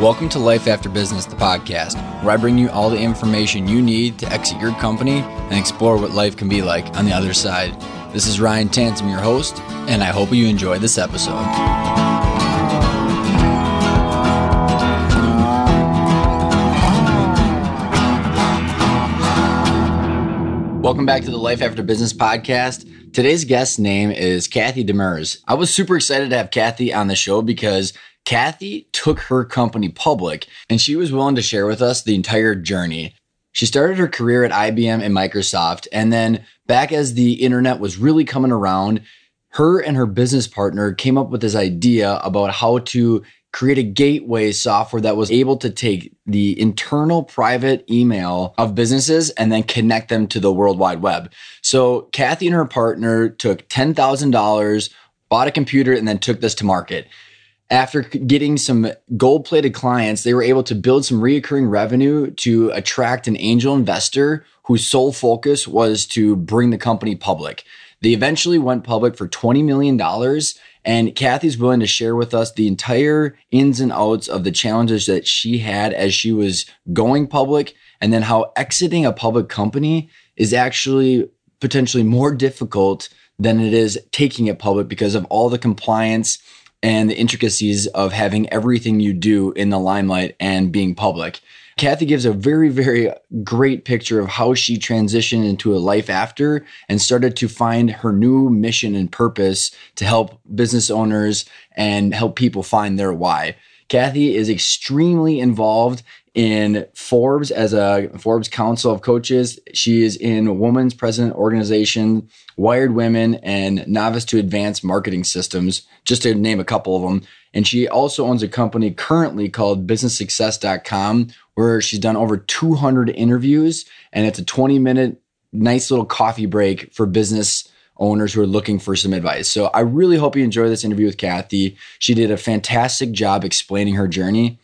Welcome to Life After Business, the podcast, where I bring you all the information you need to exit your company and explore what life can be like on the other side. This is Ryan Tansom, your host, and I hope you enjoy this episode. Welcome back to the Life After Business podcast. Today's guest name is Kathy Demers. I was super excited to have Kathy on the show because Kathy took her company public and she was willing to share with us the entire journey. She started her career at IBM and Microsoft, and then back as the internet was really coming around, her and her business partner came up with this idea about how to create a gateway software that was able to take the internal private email of businesses and then connect them to the World Wide Web. So Kathy and her partner took $10,000, bought a computer, and then took this to market after getting some gold plated clients, they were able to build some reoccurring revenue to attract an angel investor whose sole focus was to bring the company public. They eventually went public for $20 million. And Kathy's willing to share with us the entire ins and outs of the challenges that she had as she was going public, and then how exiting a public company is actually potentially more difficult than it is taking it public because of all the compliance and the intricacies of having everything you do in the limelight and being public. Kathy gives a very, very great picture of how she transitioned into a life after and started to find her new mission and purpose to help business owners and help people find their why. Kathy is extremely involved in Forbes as a Forbes Council of Coaches. She is in Women's President Organization, Wired Women, and Novice to Advanced Marketing Systems, just to name a couple of them. And she also owns a company currently called businesssuccess.com, where she's done over 200 interviews. And it's a 20 minute, nice little coffee break for business owners who are looking for some advice. So I really hope you enjoy this interview with Kathy. She did a fantastic job explaining her journey.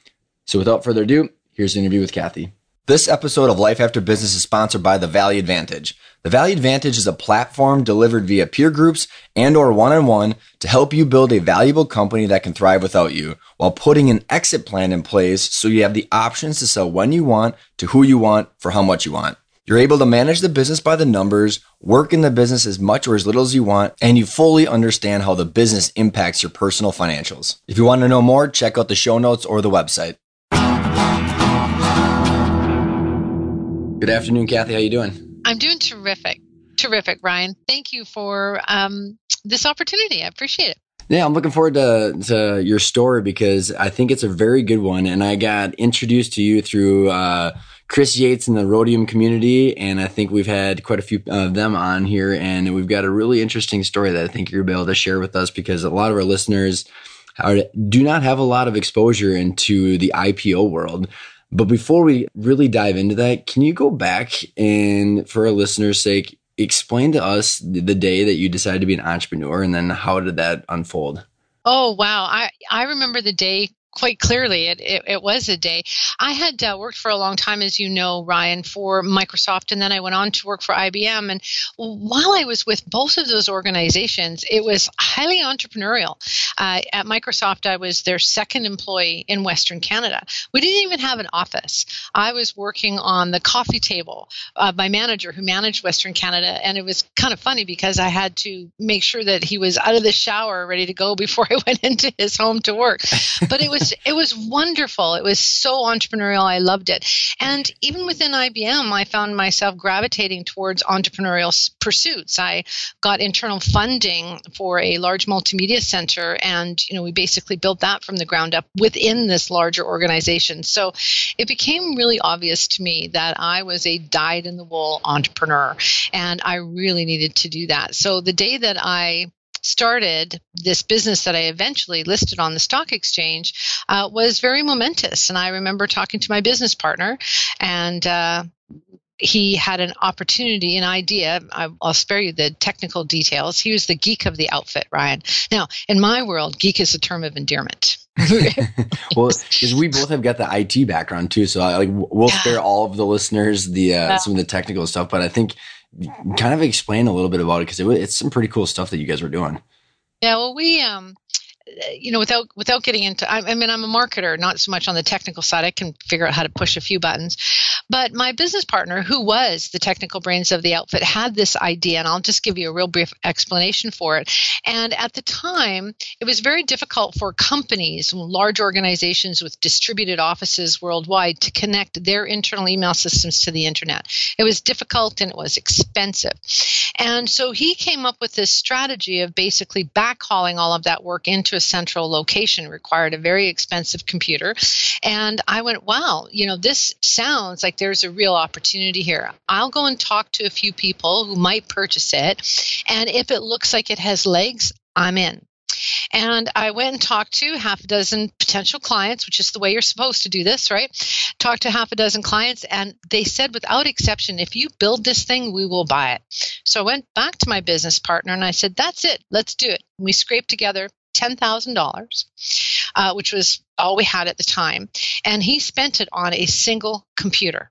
So without further ado, Here's the interview with Kathy. This episode of Life After Business is sponsored by The Value Advantage. The Value Advantage is a platform delivered via peer groups and or one-on-one to help you build a valuable company that can thrive without you while putting an exit plan in place so you have the options to sell when you want, to who you want, for how much you want. You're able to manage the business by the numbers, work in the business as much or as little as you want, and you fully understand how the business impacts your personal financials. If you want to know more, check out the show notes or the website. Good afternoon, Kathy. How you doing? I'm doing terrific. Terrific, Ryan. Thank you for um, this opportunity. I appreciate it. Yeah, I'm looking forward to, to your story because I think it's a very good one. And I got introduced to you through uh, Chris Yates in the Rhodium community. And I think we've had quite a few of them on here. And we've got a really interesting story that I think you're able to share with us because a lot of our listeners are, do not have a lot of exposure into the IPO world. But before we really dive into that, can you go back and, for our listeners' sake, explain to us the day that you decided to be an entrepreneur and then how did that unfold? Oh, wow. I, I remember the day quite clearly. It, it, it, was a day. I had uh, worked for a long time, as you know, Ryan, for Microsoft, and then I went on to work for IBM. And while I was with both of those organizations, it was highly entrepreneurial. Uh, at Microsoft, I was their second employee in Western Canada. We didn't even have an office. I was working on the coffee table. Uh, my manager, who managed Western Canada, and it was kind of funny because I had to make sure that he was out of the shower, ready to go before I went into his home to work. But it was it was wonderful. It was so entrepreneurial. I loved it. And even within IBM, I found myself gravitating towards entrepreneurial pursuits. I got internal funding for a large multimedia center, and you know we basically built that from the ground up within this larger organization. So it became really obvious to me that I was a dyed in the wool entrepreneur, and I really needed to do that. So the day that I started this business that I eventually listed on the stock exchange uh, was very momentous. And I remember talking to my business partner, and uh, he had an opportunity, an idea. I, will spare you the technical details. He was the geek of the outfit, Ryan. Now, in my world, geek is a term of endearment. well, because we both have got the IT background too, so I, like we'll yeah. spare all of the listeners the uh, some of the technical stuff. But I think kind of explain a little bit about it because it, it's some pretty cool stuff that you guys were doing. Yeah, well, we um, you know, without without getting into, I, I mean, I'm a marketer, not so much on the technical side. I can figure out how to push a few buttons, but my business partner, who was the technical brains of the outfit, had this idea, and I'll just give you a real brief explanation for it. And at the time, it was very difficult for companies, large organizations with distributed offices worldwide, to connect their internal email systems to the internet. It was difficult and it was expensive. And so he came up with this strategy of basically backhauling all of that work into a central location, required a very expensive computer. And I went, wow, you know, this sounds like there's a real opportunity here. I'll go and talk to a few people who might purchase it. And if it looks like it has legs, I'm in. And I went and talked to half a dozen potential clients, which is the way you're supposed to do this, right? Talked to half a dozen clients, and they said, without exception, if you build this thing, we will buy it. So I went back to my business partner and I said, that's it, let's do it. And we scraped together $10,000, uh, which was all we had at the time. And he spent it on a single computer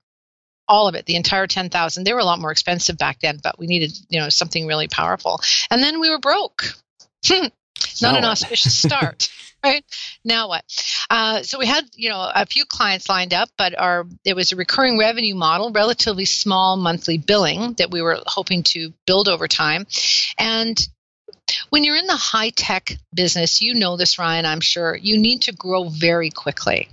all of it, the entire 10,000. They were a lot more expensive back then, but we needed, you know, something really powerful. And then we were broke. Not an auspicious start, right? Now what? Uh, so we had, you know, a few clients lined up, but our it was a recurring revenue model, relatively small monthly billing that we were hoping to build over time, and when you're in the high tech business, you know this, Ryan, I'm sure, you need to grow very quickly.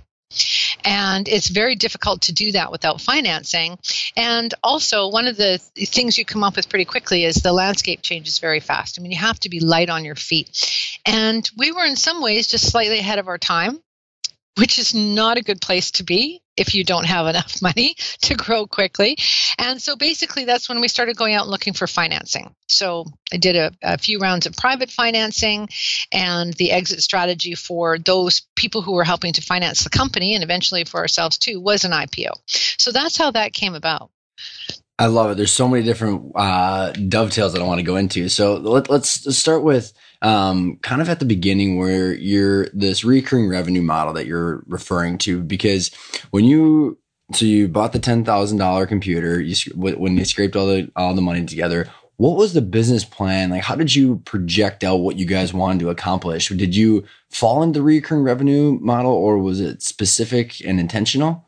And it's very difficult to do that without financing. And also, one of the things you come up with pretty quickly is the landscape changes very fast. I mean, you have to be light on your feet. And we were, in some ways, just slightly ahead of our time which is not a good place to be if you don't have enough money to grow quickly. And so basically, that's when we started going out and looking for financing. So I did a, a, few rounds of private financing and the exit strategy for those people who were helping to finance the company and eventually for ourselves too was an IPO. So that's how that came about. I love it. There's so many different uh, dovetails that I want to go into. So let, us start with um, kind of at the beginning where you're this recurring revenue model that you're referring to. Because when you so you bought the ten thousand dollar computer, you when you scraped all the all the money together. What was the business plan? Like, how did you project out what you guys wanted to accomplish? Did you fall into the recurring revenue model, or was it specific and intentional?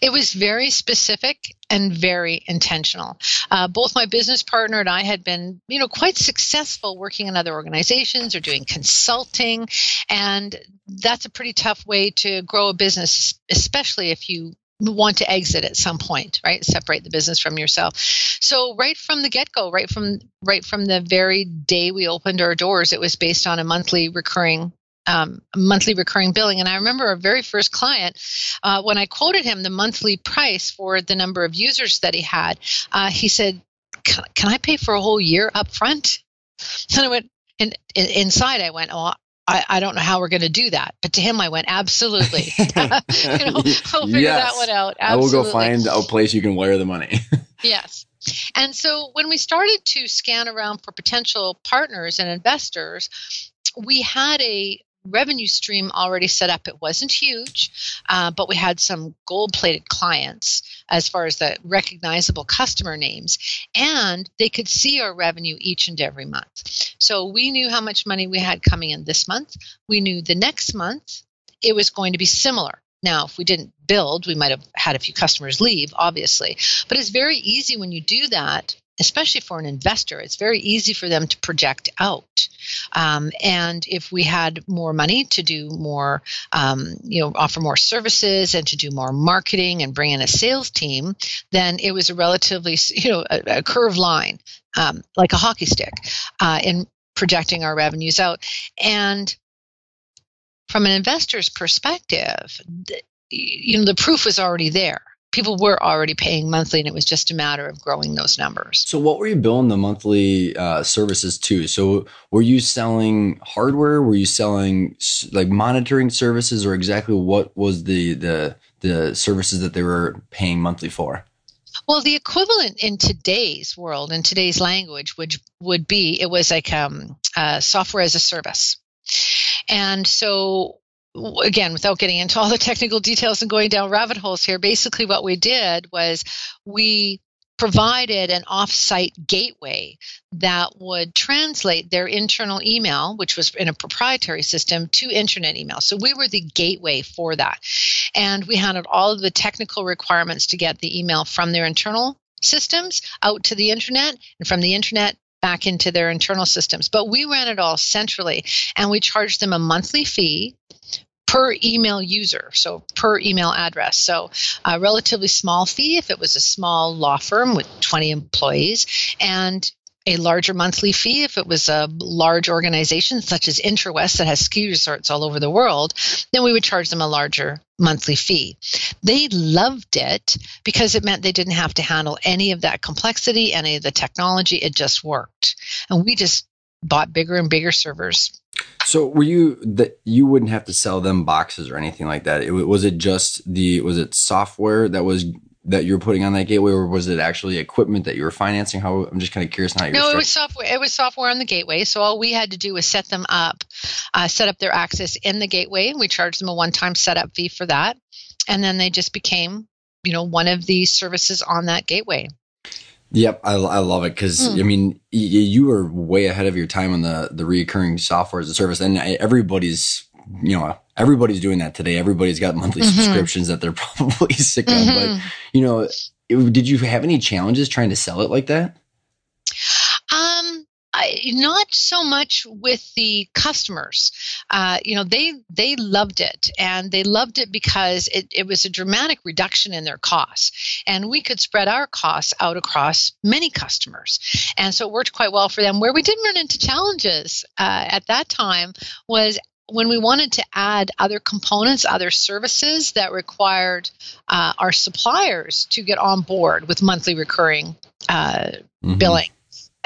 It was very specific and very intentional. Uh, both my business partner and I had been, you know, quite successful working in other organizations or doing consulting, and that's a pretty tough way to grow a business, especially if you want to exit at some point right separate the business from yourself so right from the get-go right from right from the very day we opened our doors it was based on a monthly recurring um, monthly recurring billing. And I remember our very first client, uh, when I quoted him the monthly price for the number of users that he had, uh, he said, can, can, I pay for a whole year up front? And I went, in, in, inside, I went, oh, I, I, don't know how we're going to do that. But to him, I went, absolutely. you know, I'll figure yes. that one out. Absolutely. I will go find a place you can wire the money. yes. And so when we started to scan around for potential partners and investors, we had a revenue stream already set up. It wasn't huge, uh, but we had some gold plated clients as far as the recognizable customer names, and they could see our revenue each and every month. So we knew how much money we had coming in this month. We knew the next month it was going to be similar. Now, if we didn't build, we might have had a few customers leave, obviously. But it's very easy when you do that especially for an investor, it's very easy for them to project out. Um, and if we had more money to do more, um, you know, offer more services and to do more marketing and bring in a sales team, then it was a relatively, you know, a, a curved line, um, like a hockey stick, uh, in projecting our revenues out. And from an investor's perspective, you know, the proof was already there people were already paying monthly and it was just a matter of growing those numbers. So what were you billing the monthly uh, services to? So were you selling hardware? Were you selling like monitoring services or exactly what was the the the services that they were paying monthly for? Well, the equivalent in today's world, in today's language, would would be it was like um, uh, software as a service, and so again, without getting into all the technical details and going down rabbit holes here, basically what we did was we provided an off-site gateway that would translate their internal email, which was in a proprietary system, to internet email. So we were the gateway for that. And we handled all of the technical requirements to get the email from their internal systems out to the internet and from the internet back into their internal systems. But we ran it all centrally and we charged them a monthly fee per email user, so per email address. So a relatively small fee if it was a small law firm with 20 employees, and a larger monthly fee if it was a large organization such as Intrawest that has ski resorts all over the world, then we would charge them a larger monthly fee. They loved it because it meant they didn't have to handle any of that complexity, any of the technology. It just worked. And we just bought bigger and bigger servers so were you that you wouldn't have to sell them boxes or anything like that? It, was it just the was it software that was that you're putting on that gateway, or was it actually equipment that you were financing? How I'm just kind of curious how you. No, it was software. It was software on the gateway. So all we had to do was set them up, uh, set up their access in the gateway. We charged them a one-time setup fee for that, and then they just became, you know, one of the services on that gateway. Yep, I, I love it because mm. I mean you, you were way ahead of your time on the the reoccurring software as a service, and everybody's you know everybody's doing that today. Everybody's got monthly mm-hmm. subscriptions that they're probably sick mm-hmm. of. But mm-hmm. you know, it, did you have any challenges trying to sell it like that? I, not so much with the customers. Uh, you know, they they loved it, and they loved it because it, it was a dramatic reduction in their costs, and we could spread our costs out across many customers, and so it worked quite well for them. Where we did run into challenges uh, at that time was when we wanted to add other components, other services that required uh, our suppliers to get on board with monthly recurring uh, mm-hmm. billing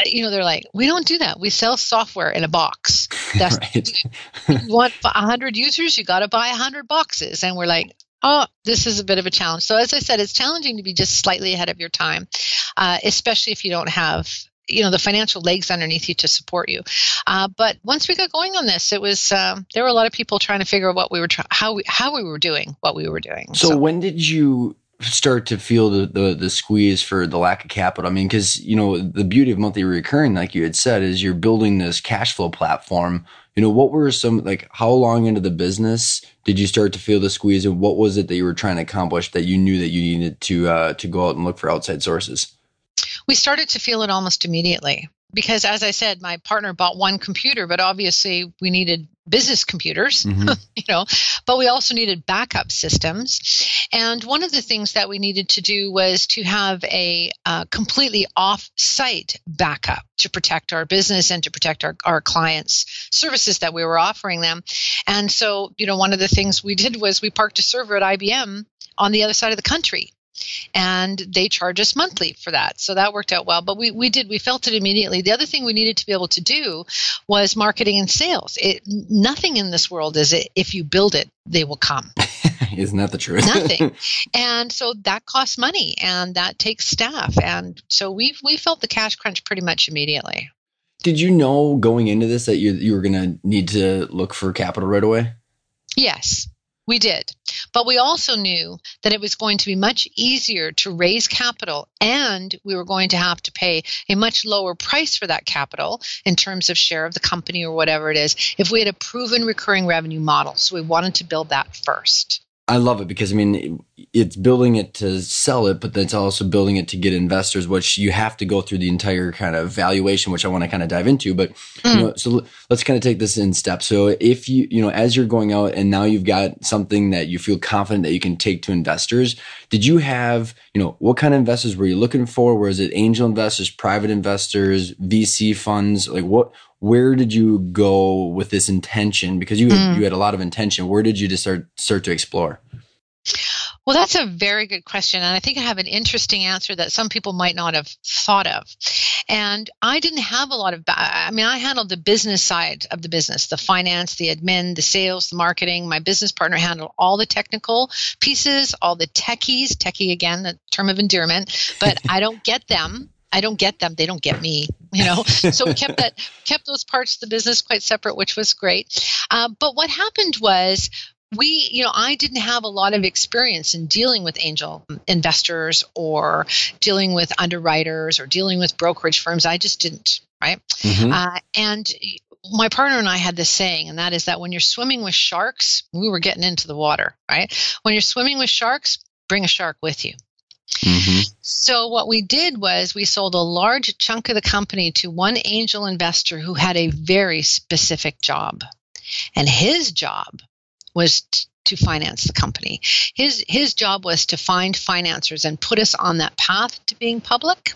you know, they're like, we don't do that. We sell software in a box. That's right. you want hundred users, you got to buy hundred boxes, and we're like, oh, this is a bit of a challenge. So as I said, it's challenging to be just slightly ahead of your time, uh, especially if you don't have you know the financial legs underneath you to support you. Uh, but once we got going on this, it was um, there were a lot of people trying to figure out what we were trying, how we how we were doing what we were doing. So, so, when did you start to feel the, the, the squeeze for the lack of capital. I mean, because you know the beauty of monthly recurring, like you had said, is you're building this cash flow platform. You know, what were some like how long into the business did you start to feel the squeeze, and what was it that you were trying to accomplish that you knew that you needed to uh, to go out and look for outside sources? We started to feel it almost immediately because as I said, my partner bought one computer, but obviously we needed business computers, mm-hmm. you know, but we also needed backup systems. And one of the things that we needed to do was to have a uh, completely off site backup to protect our business and to protect our, our clients' services that we were offering them. And so, you know, one of the things we did was we parked a server at IBM on the other side of the country and they charge us monthly for that. So that worked out well. But we, we did, we felt it immediately. The other thing we needed to be able to do was marketing and sales. It, nothing in this world is it, if you build it, they will come. Isn't that the truth? Nothing. And so that costs money and that takes staff. And so we we felt the cash crunch pretty much immediately. Did you know going into this that you you were going to need to look for capital right away? Yes. We did. But we also knew that it was going to be much easier to raise capital and we were going to have to pay a much lower price for that capital in terms of share of the company or whatever it is if we had a proven recurring revenue model. So we wanted to build that first. I love it because I mean it's building it to sell it, but it's also building it to get investors, which you have to go through the entire kind of valuation, which I want to kind of dive into. But mm. you know, so let's kind of take this in steps. So if you you know as you're going out and now you've got something that you feel confident that you can take to investors, did you have you know what kind of investors were you looking for? Was it angel investors, private investors, VC funds? Like what where did you go with this intention? Because you mm. you had a lot of intention. Where did you just start start to explore? Well, that's a very good question. And I think I have an interesting answer that some people might not have thought of. And I didn't have a lot of, I mean, I handled the business side of the business, the finance, the admin, the sales, the marketing. My business partner handled all the technical pieces, all the techies, techie again, the term of endearment, but I don't get them. I don't get them. They don't get me, you know. so we kept that, kept those parts of the business quite separate, which was great. Uh, but what happened was we, you know, I didn't have a lot of experience in dealing with angel investors or dealing with underwriters or dealing with brokerage firms. I just didn't, right? Mm-hmm. Uh, and my partner and I had this saying, and that is that when you're swimming with sharks, we were getting into the water, right? When you're swimming with sharks, bring a shark with you. Mm-hmm. So, what we did was we sold a large chunk of the company to one angel investor who had a very specific job. And his job was to finance the company. His his job was to find financiers and put us on that path to being public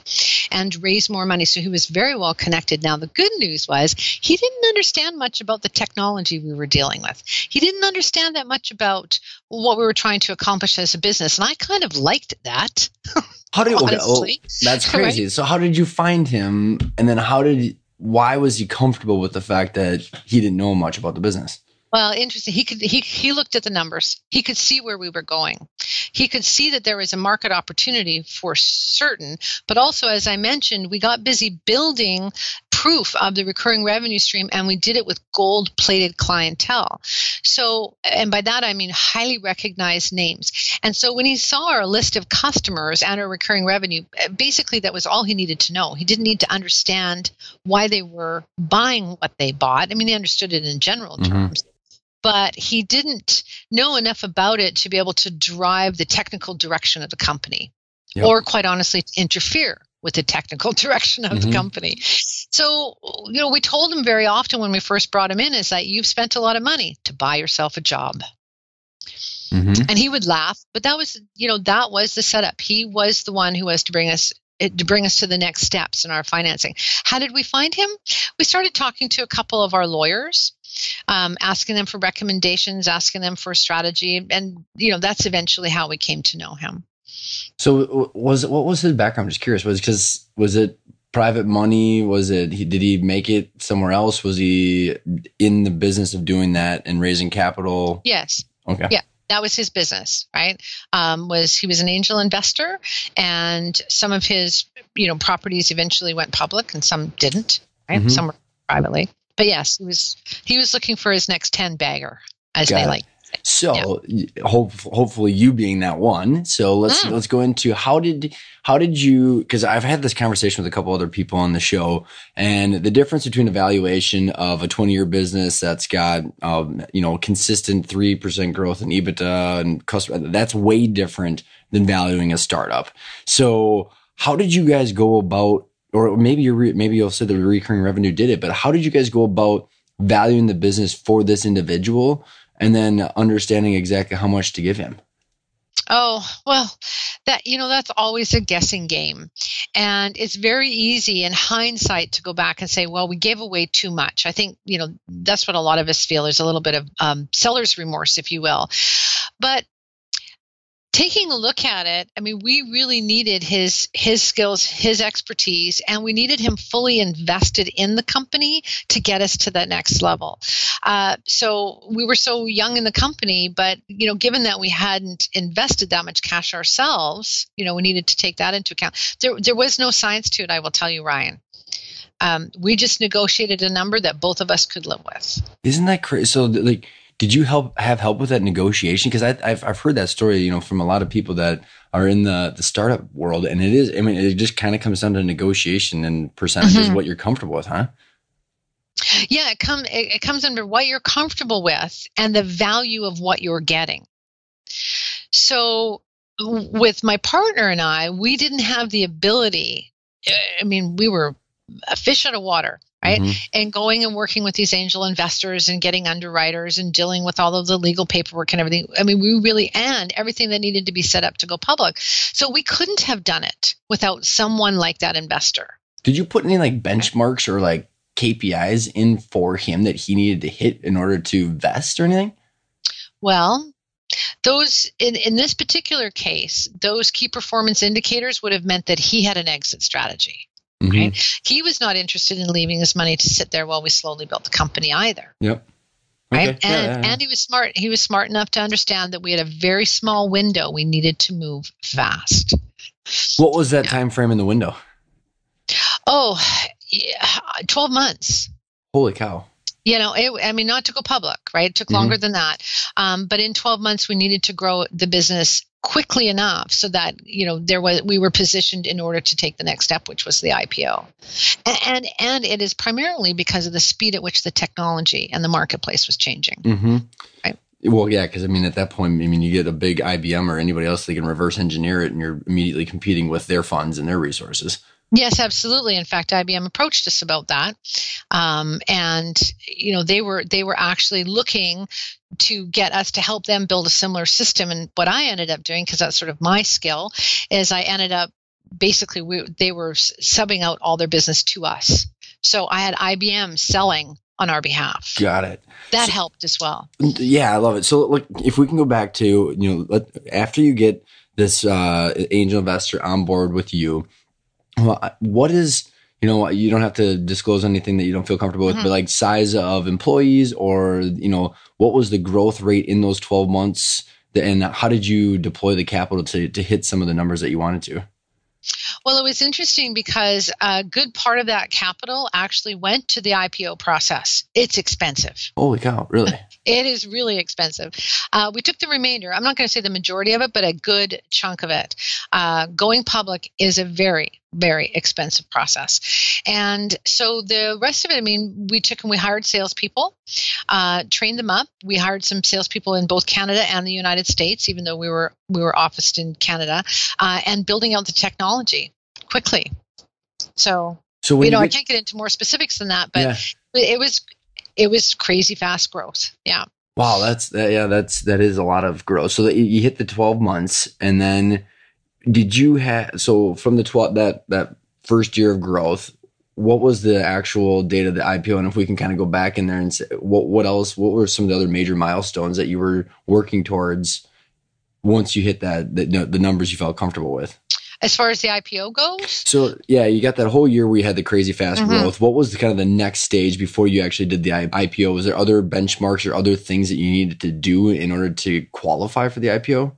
and raise more money. So he was very well connected. Now the good news was he didn't understand much about the technology we were dealing with. He didn't understand that much about what we were trying to accomplish as a business, and I kind of liked that. How did okay, oh, that's crazy. Right? So how did you find him, and then how did why was he comfortable with the fact that he didn't know much about the business? Well, interesting. He could he he looked at the numbers. He could see where we were going. He could see that there was a market opportunity for certain, but also as I mentioned, we got busy building proof of the recurring revenue stream and we did it with gold-plated clientele. So, and by that I mean highly recognized names. And so when he saw our list of customers and our recurring revenue, basically that was all he needed to know. He didn't need to understand why they were buying what they bought. I mean, he understood it in general mm-hmm. terms but he didn't know enough about it to be able to drive the technical direction of the company yep. or quite honestly interfere with the technical direction of mm-hmm. the company so you know we told him very often when we first brought him in is that you've spent a lot of money to buy yourself a job mm-hmm. and he would laugh but that was you know that was the setup he was the one who was to bring us to bring us to the next steps in our financing. How did we find him? We started talking to a couple of our lawyers, um, asking them for recommendations, asking them for strategy, and you know that's eventually how we came to know him. So was what was his background? I'm just curious. Was because was it private money? Was it he, did he make it somewhere else? Was he in the business of doing that and raising capital? Yes. Okay. Yeah that was his business right um, was he was an angel investor and some of his you know properties eventually went public and some didn't right mm-hmm. some were privately but yes he was he was looking for his next 10 bagger as Got they it. like so yeah. hope, hopefully you being that one. So let's mm. let's go into how did how did you because I've had this conversation with a couple other people on the show and the difference between a valuation of a 20 year business that's got um, you know consistent 3% growth in EBITDA and customer that's way different than valuing a startup. So how did you guys go about or maybe you maybe you'll say the recurring revenue did it, but how did you guys go about valuing the business for this individual and then understanding exactly how much to give him? Oh, well, that you know that's always a guessing game. And it's very easy in hindsight to go back and say, well, we gave away too much. I think, you know, that's what a lot of us feel. There's a little bit of um, seller's remorse, if you will. But taking a look at it, I mean, we really needed his his skills, his expertise, and we needed him fully invested in the company to get us to that next level. Uh, so we were so young in the company, but you know, given that we hadn't invested that much cash ourselves, you know, we needed to take that into account. There, there was no science to it. I will tell you, Ryan. Um, we just negotiated a number that both of us could live with. Isn't that crazy? So, like did you help have help with that negotiation? Because I've I've heard that story, you know, from a lot of people that are in the the startup world, and it is. I mean, it just kind of comes down to negotiation and percentages, mm-hmm. what you're comfortable with, huh? Yeah, it comes it, it comes under what you're comfortable with and the value of what you're getting. So, with my partner and I, we didn't have the ability. I mean, we were a fish out of water right? Mm-hmm. And going and working with these angel investors and getting underwriters and dealing with all of the legal paperwork and everything. I mean, we really, and everything that needed to be set up to go public. So we couldn't have done it without someone like that investor. Did you put any like benchmarks or like KPIs in for him that he needed to hit in order to vest or anything? Well, those in, in this particular case, those key performance indicators would have meant that he had an exit strategy. Mm-hmm. Right? He was not interested in leaving his money to sit there while we slowly built the company either. Yep. Okay. Right. And yeah, yeah, yeah. and he was smart. He was smart enough to understand that we had a very small window. We needed to move fast. What was that time frame in the window? Oh, 12 months. Holy cow. You know, it, I mean, not to go public, right? It took longer mm-hmm. than that. Um, but in 12 months, we needed to grow the business quickly enough so that you know there was we were positioned in order to take the next step which was the IPO and and, and it is primarily because of the speed at which the technology and the marketplace was changing. Mm-hmm. right. Well yeah because i mean at that point i mean you get a big ibm or anybody else they can reverse engineer it and you're immediately competing with their funds and their resources. Yes, absolutely. In fact, IBM approached us about that, um, and you know they were they were actually looking to get us to help them build a similar system. And what I ended up doing, because that's sort of my skill, is I ended up basically we, they were subbing out all their business to us. So I had IBM selling on our behalf. Got it. That so, helped as well. Yeah, I love it. So, look, if we can go back to you know, let, after you get this uh, angel investor on board with you, what is you know you don't have to disclose anything that you don't feel comfortable with, mm-hmm. but like size of employees or you know what was the growth rate in those 12 months and how did you deploy the capital to, to hit some of the numbers that you wanted to well, it was interesting because a good part of that capital actually went to the IPO process. It's expensive. Holy cow, really? it is really expensive. Uh, we took the remainder. I'm not going to say the majority of it, but a good chunk of it. Uh, going public is a very, very expensive process. And so the rest of it, I mean, we took and we hired salespeople, uh, trained them up. We hired some salespeople in both Canada and the United States, even though we were we were officed in Canada, uh, and building out the technology quickly. So, so you know, I can't get into more specifics than that, but yeah. it was it was crazy fast growth. Yeah. Wow, that's that, yeah, that's that is a lot of growth. So that you hit the twelve months, and then did you have so from the twelve that that first year of growth? What was the actual date of the IPO? And if we can kind of go back in there and say what what else? What were some of the other major milestones that you were working towards once you hit that the, the numbers you felt comfortable with? As far as the IPO goes. So yeah, you got that whole year where you had the crazy fast mm-hmm. growth. What was the, kind of the next stage before you actually did the IPO? Was there other benchmarks or other things that you needed to do in order to qualify for the IPO?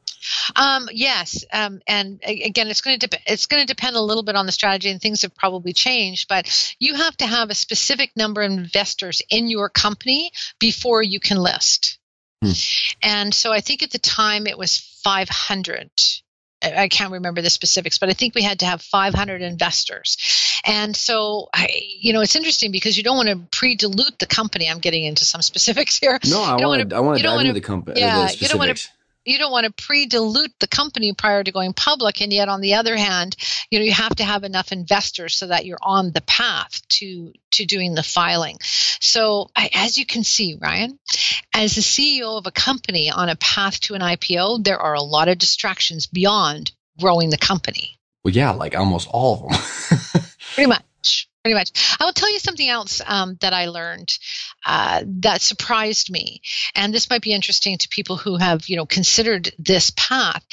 Um, yes, um, and again, it's going to de- it's going to depend a little bit on the strategy, and things have probably changed. But you have to have a specific number of investors in your company before you can list. Hmm. And so I think at the time it was 500 I can't remember the specifics, but I think we had to have 500 investors. And so, I, you know, it's interesting because you don't want to pre-dilute the company. I'm getting into some specifics here. No, I want to. I want to dive into the company. Yeah, you don't want to you don't want to pre-dilute the company prior to going public. And yet on the other hand you know you have to have enough investors so that you're on the path to to doing the filing. So I, as you can see ryan as the ceo of a company on a path to an ipo there are a lot of distractions beyond growing the company. Well yeah like almost all of them. Pretty much pretty much. I will tell you something else um, that I learned uh, that surprised me, and this might be interesting to people who have, you know, considered this path.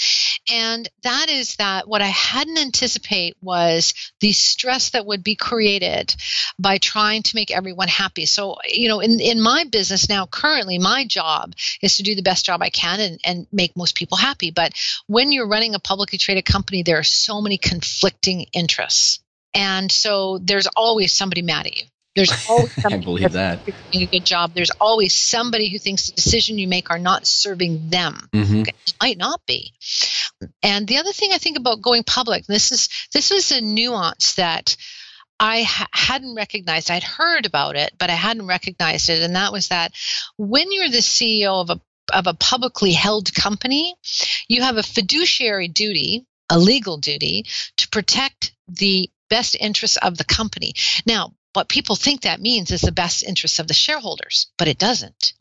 And that is that what I hadn't anticipate was the stress that would be created by trying to make everyone happy. So, you know, in in my business now, currently, my job is to do the best job I can and, and make most people happy. But when you're running a publicly traded company, there are so many conflicting interests. And so there's always somebody mad at you. There's always somebody I believe that. doing a good job. There's always somebody who thinks the decision you make are not serving them. Mm-hmm. It might not be. And the other thing I think about going public, this is this is a nuance that I ha- hadn't recognized. I'd heard about it, but I hadn't recognized it, and that was that when you're the CEO of a of a publicly held company, you have a fiduciary duty, a legal duty, to protect the best interests of the company. Now, what people think that means is the best interests of the shareholders, but it doesn't.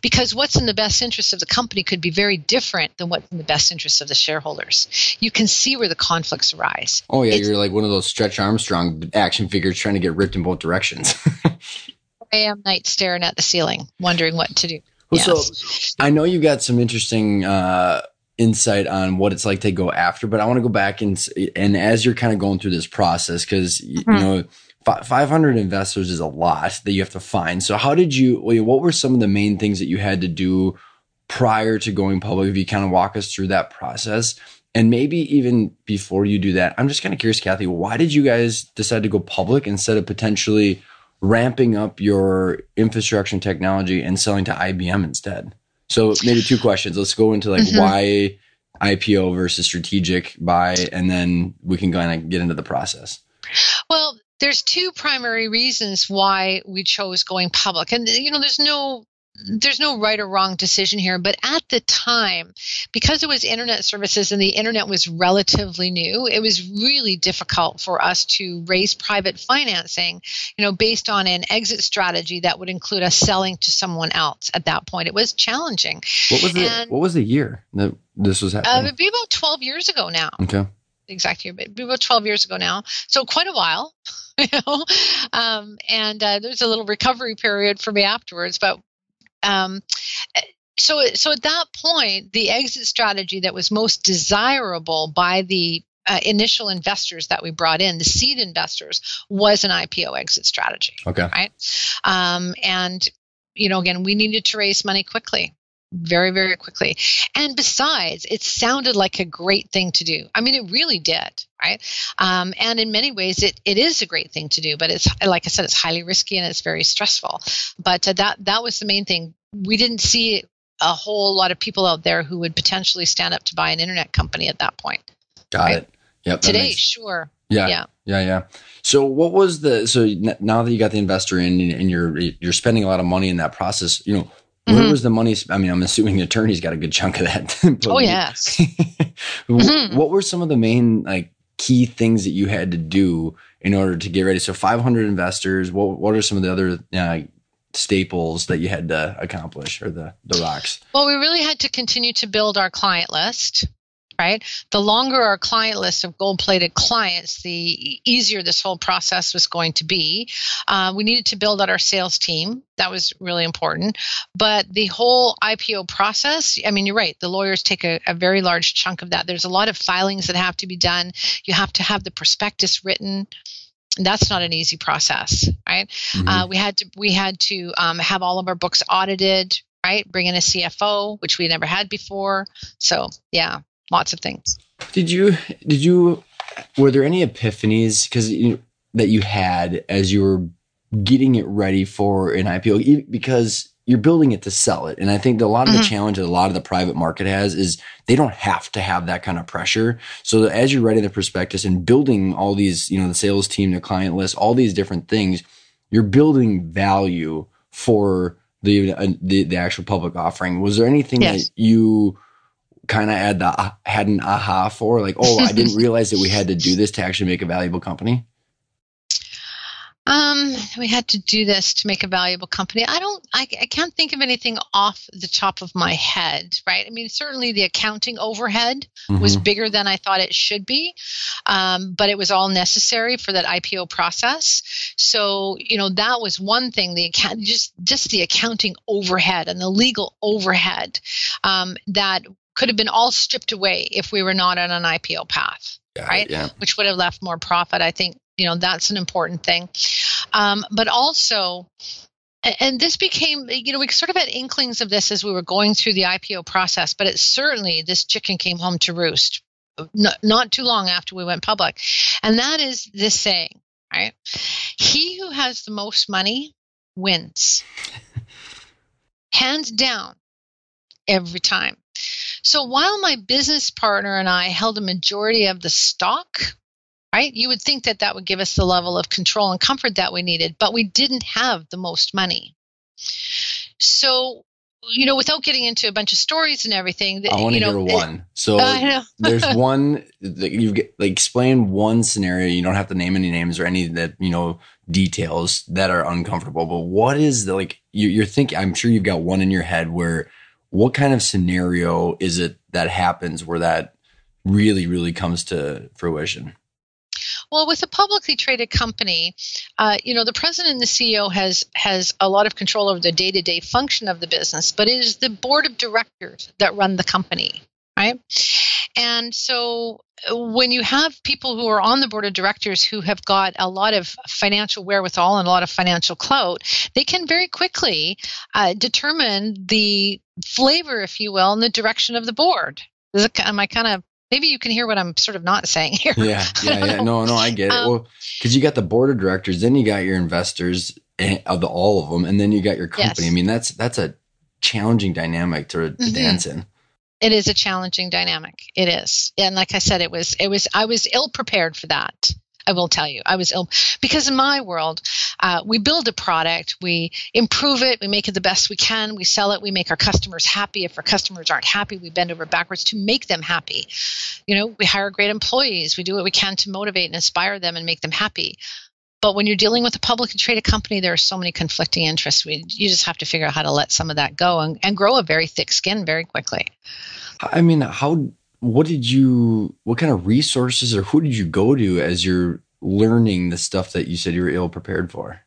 Because what's in the best interest of the company could be very different than what's in the best interest of the shareholders. You can see where the conflicts arise. Oh, yeah, it's, you're like one of those Stretch Armstrong action figures trying to get ripped in both directions. AM night staring at the ceiling, wondering what to do. Well, yes. So I know you got some interesting uh, insight on what it's like to go after, but I want to go back and and as you're kind of going through this process because mm-hmm. you know 500 investors is a lot that you have to find. So how did you what were some of the main things that you had to do prior to going public? If you kind of walk us through that process and maybe even before you do that, I'm just kind of curious Kathy, why did you guys decide to go public instead of potentially ramping up your infrastructure and technology and selling to IBM instead. So maybe two questions. Let's go into like mm-hmm. why IPO versus strategic buy, and then we can kind of get into the process. Well, there's two primary reasons why we chose going public. And, you know, there's no there's no right or wrong decision here, but at the time, because it was internet services and the internet was relatively new, it was really difficult for us to raise private financing, you know, based on an exit strategy that would include us selling to someone else at that point. It was challenging. What was the, and, what was the year that this was happening? Uh, it'd be about 12 years ago now. Okay. Exact year, but about 12 years ago now. So quite a while. You know, um, and uh, there's a little recovery period for me afterwards. But um, so, so at that point, the exit strategy that was most desirable by the uh, initial investors that we brought in, the seed investors, was an IPO exit strategy. Okay. Right. Um, and you know, again, we needed to raise money quickly very very quickly. And besides it sounded like a great thing to do. I mean it really did right? Um, and in many ways it, it is a great thing to do but it's like i said it's highly risky and it's very stressful. But uh, that that was the main thing. We didn't see a whole lot of people out there who would potentially stand up to buy an internet company at that point. Got right? it. Yep today makes, sure. Yeah yeah. yeah yeah. So what was the so now that you got the investor in and you're you're spending a lot of money in that process you know where mm-hmm. was the money? I mean, I'm assuming the attorneys got a good chunk of that. oh yes. mm-hmm. What were some of the main like key things that you had to do in order to get ready? So 500 investors. What What are some of the other uh, staples that you had to accomplish, or the the rocks? Well, we really had to continue to build our client list right? The longer our client list of gold plated clients, the easier this whole process was going to be. Uh, we needed to build out our sales team. That was really important. But the whole IPO process, I mean, you're right. The lawyers take a, a very large chunk of that. There's a lot of filings that have to be done. You have to have the prospectus written that's not an easy process right mm-hmm. uh, we had to we had to um, have all of our books audited right bring in a cfo which we never had before so yeah lots of things. Did you did you were there any epiphanies because you, that you had as you were getting it ready for an IPO because you're building it to sell it. And I think a lot of mm-hmm. the challenge that a lot of the private market has is they don't have to have that kind of pressure. So as you're writing the prospectus and building all these, you know, the sales team, the client list, all these different things, you're building value for the uh, the, the actual public offering. Was there anything yes. that you kind of had the had an aha for like oh i didn't realize that we had to do this to actually make a valuable company um, we had to do this to make a valuable company. I don't, I, I can't think of anything off the top of my head, right? I mean, certainly the accounting overhead mm-hmm. was bigger than I thought it should be, um, but it was all necessary for that IPO process. So, you know, that was one thing. The account, just just the accounting overhead and the legal overhead um, that could have been all stripped away if we were not on an IPO path, right? Yeah. Which would have left more profit. I think you know that's an important thing. Um, but also, and this became you know we sort of had inklings of this as we were going through the IPO process, but it certainly this chicken came home to roost. Not, not too long after we went public, and that is this saying, right? He who has the most money wins, hands down, every time. So while my business partner and I held a majority of the stock, right, you would think that that would give us the level of control and comfort that we needed, but we didn't have the most money. So you know, without getting into a bunch of stories and everything, I want to hear one. So there's one that you get like explain one scenario. You don't have to name any names or any that you know details that are uncomfortable. But what is the like you, you're thinking? I'm sure you've got one in your head where what kind of scenario is it that happens where that really, really comes to fruition? Well, with a publicly traded company, uh, you know the president and the CEO has has a lot of control over the day to day function of the business, but it is the board of directors that run the company, right? And so when you have people who are on the board of directors who have got a lot of financial wherewithal and a lot of financial clout, they can very quickly uh, determine the flavor, if you will, and the direction of the board. It, am I kind of maybe you can hear what I'm sort of not saying here? Yeah, yeah, yeah. No, no, I get it. Um, well, because you got the board of directors, then you got your investors, eh, of all of them, and then you got your company. Yes. I mean, that's that's a challenging dynamic to, to Mhm. dance in. It is a challenging dynamic. It is. And like i said it was it was i was ill prepared for that i will tell you. I was ill because in my world uh, we build a product we improve it we make it the best we can we sell it we make our customers happy. If our customers aren't happy we bend over backwards to make them happy. You know we hire great employees. We do what we can to motivate and inspire them and make them happy but when you're dealing with a publicly traded company, there are so many conflicting interests. We, you just have to figure out how to let some of that go and, and grow a very thick skin very quickly. I mean, how? What did you? What kind of resources or who did you go to as you're learning the stuff that you said you were ill prepared for?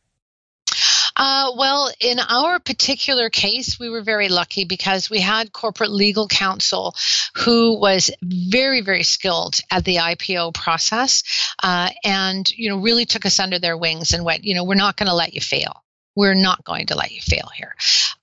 Uh, well, in our particular case, we were very lucky because we had corporate legal counsel who was very, very skilled at the IPO process, uh, and you know really took us under their wings and went, you know, we're not going to let you fail. We're not going to let you fail here.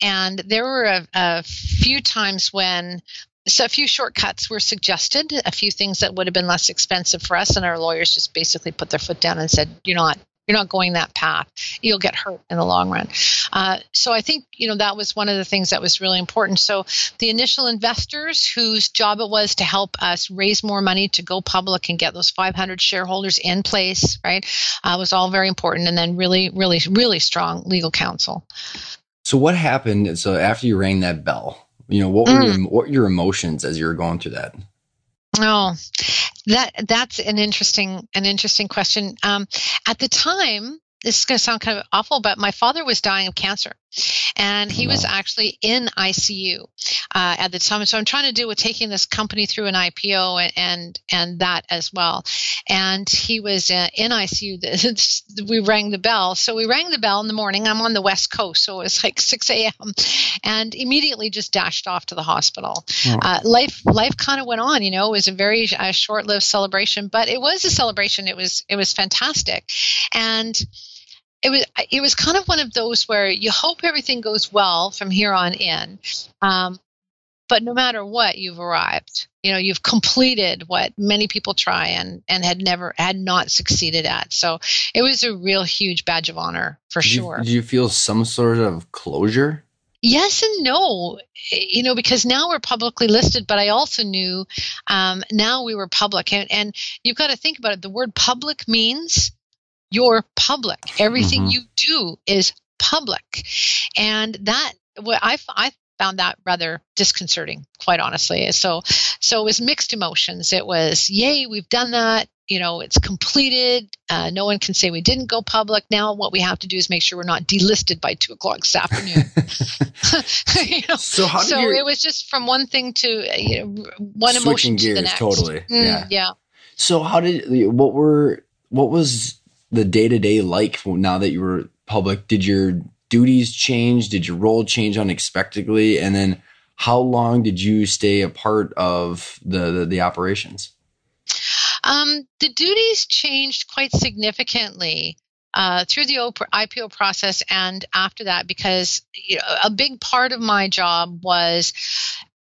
And there were a, a few times when so a few shortcuts were suggested, a few things that would have been less expensive for us, and our lawyers just basically put their foot down and said, "You're not, you're not going that path. You'll get hurt in the long run." Uh, so I think you know that was one of the things that was really important. So the initial investors, whose job it was to help us raise more money to go public and get those 500 shareholders in place, right, uh, was all very important. And then really, really, really strong legal counsel. So what happened? So after you rang that bell, you know what were your, what were your emotions as you were going through that? Oh, that that's an interesting an interesting question. Um, at the time, this is going to sound kind of awful, but my father was dying of cancer, and he was actually in ICU uh, at the time. So I'm trying to deal with taking this company through an IPO and and, and that as well. And he was uh, in ICU. We rang the bell. So we rang the bell in the morning. I'm on the West Coast, so it was like 6 a.m. and immediately just dashed off to the hospital Oh. uh, life life kind of went on. You know, it was a very uh, short lived celebration, but it was a celebration. It was it was fantastic, and it was it was kind of one of those where you hope everything goes well from here on in. Um, but no matter what, you've arrived. You know, you've completed what many people try and and had never had not succeeded at. So it was a real huge badge of honor for Did you- sure. did you feel some sort of closure? Yes and no, you know, because now we're publicly listed, but I also knew um, now we were public. And, and you've got to think about it. The word public means you're public. Everything Mhm. you do is public. And that, what I, I found that rather disconcerting, quite honestly. So, so it was mixed emotions. It was, yay, we've done that. You know, it's completed. Uh, no one can say we didn't go public. Now, what we have to do is make sure we're not delisted by two o'clock this afternoon. you know, So how did so your it was just from one thing to you know, one Switching emotion to the gears, next. totally. Mm, Yeah. yeah. So how did what were what was the day to day like now that you were public? Did your duties change? Did your role change unexpectedly? And then how long did you stay a part of the the, the operations? Um, the duties changed quite significantly uh, through the IPO process and after that because you know, a big part of my job was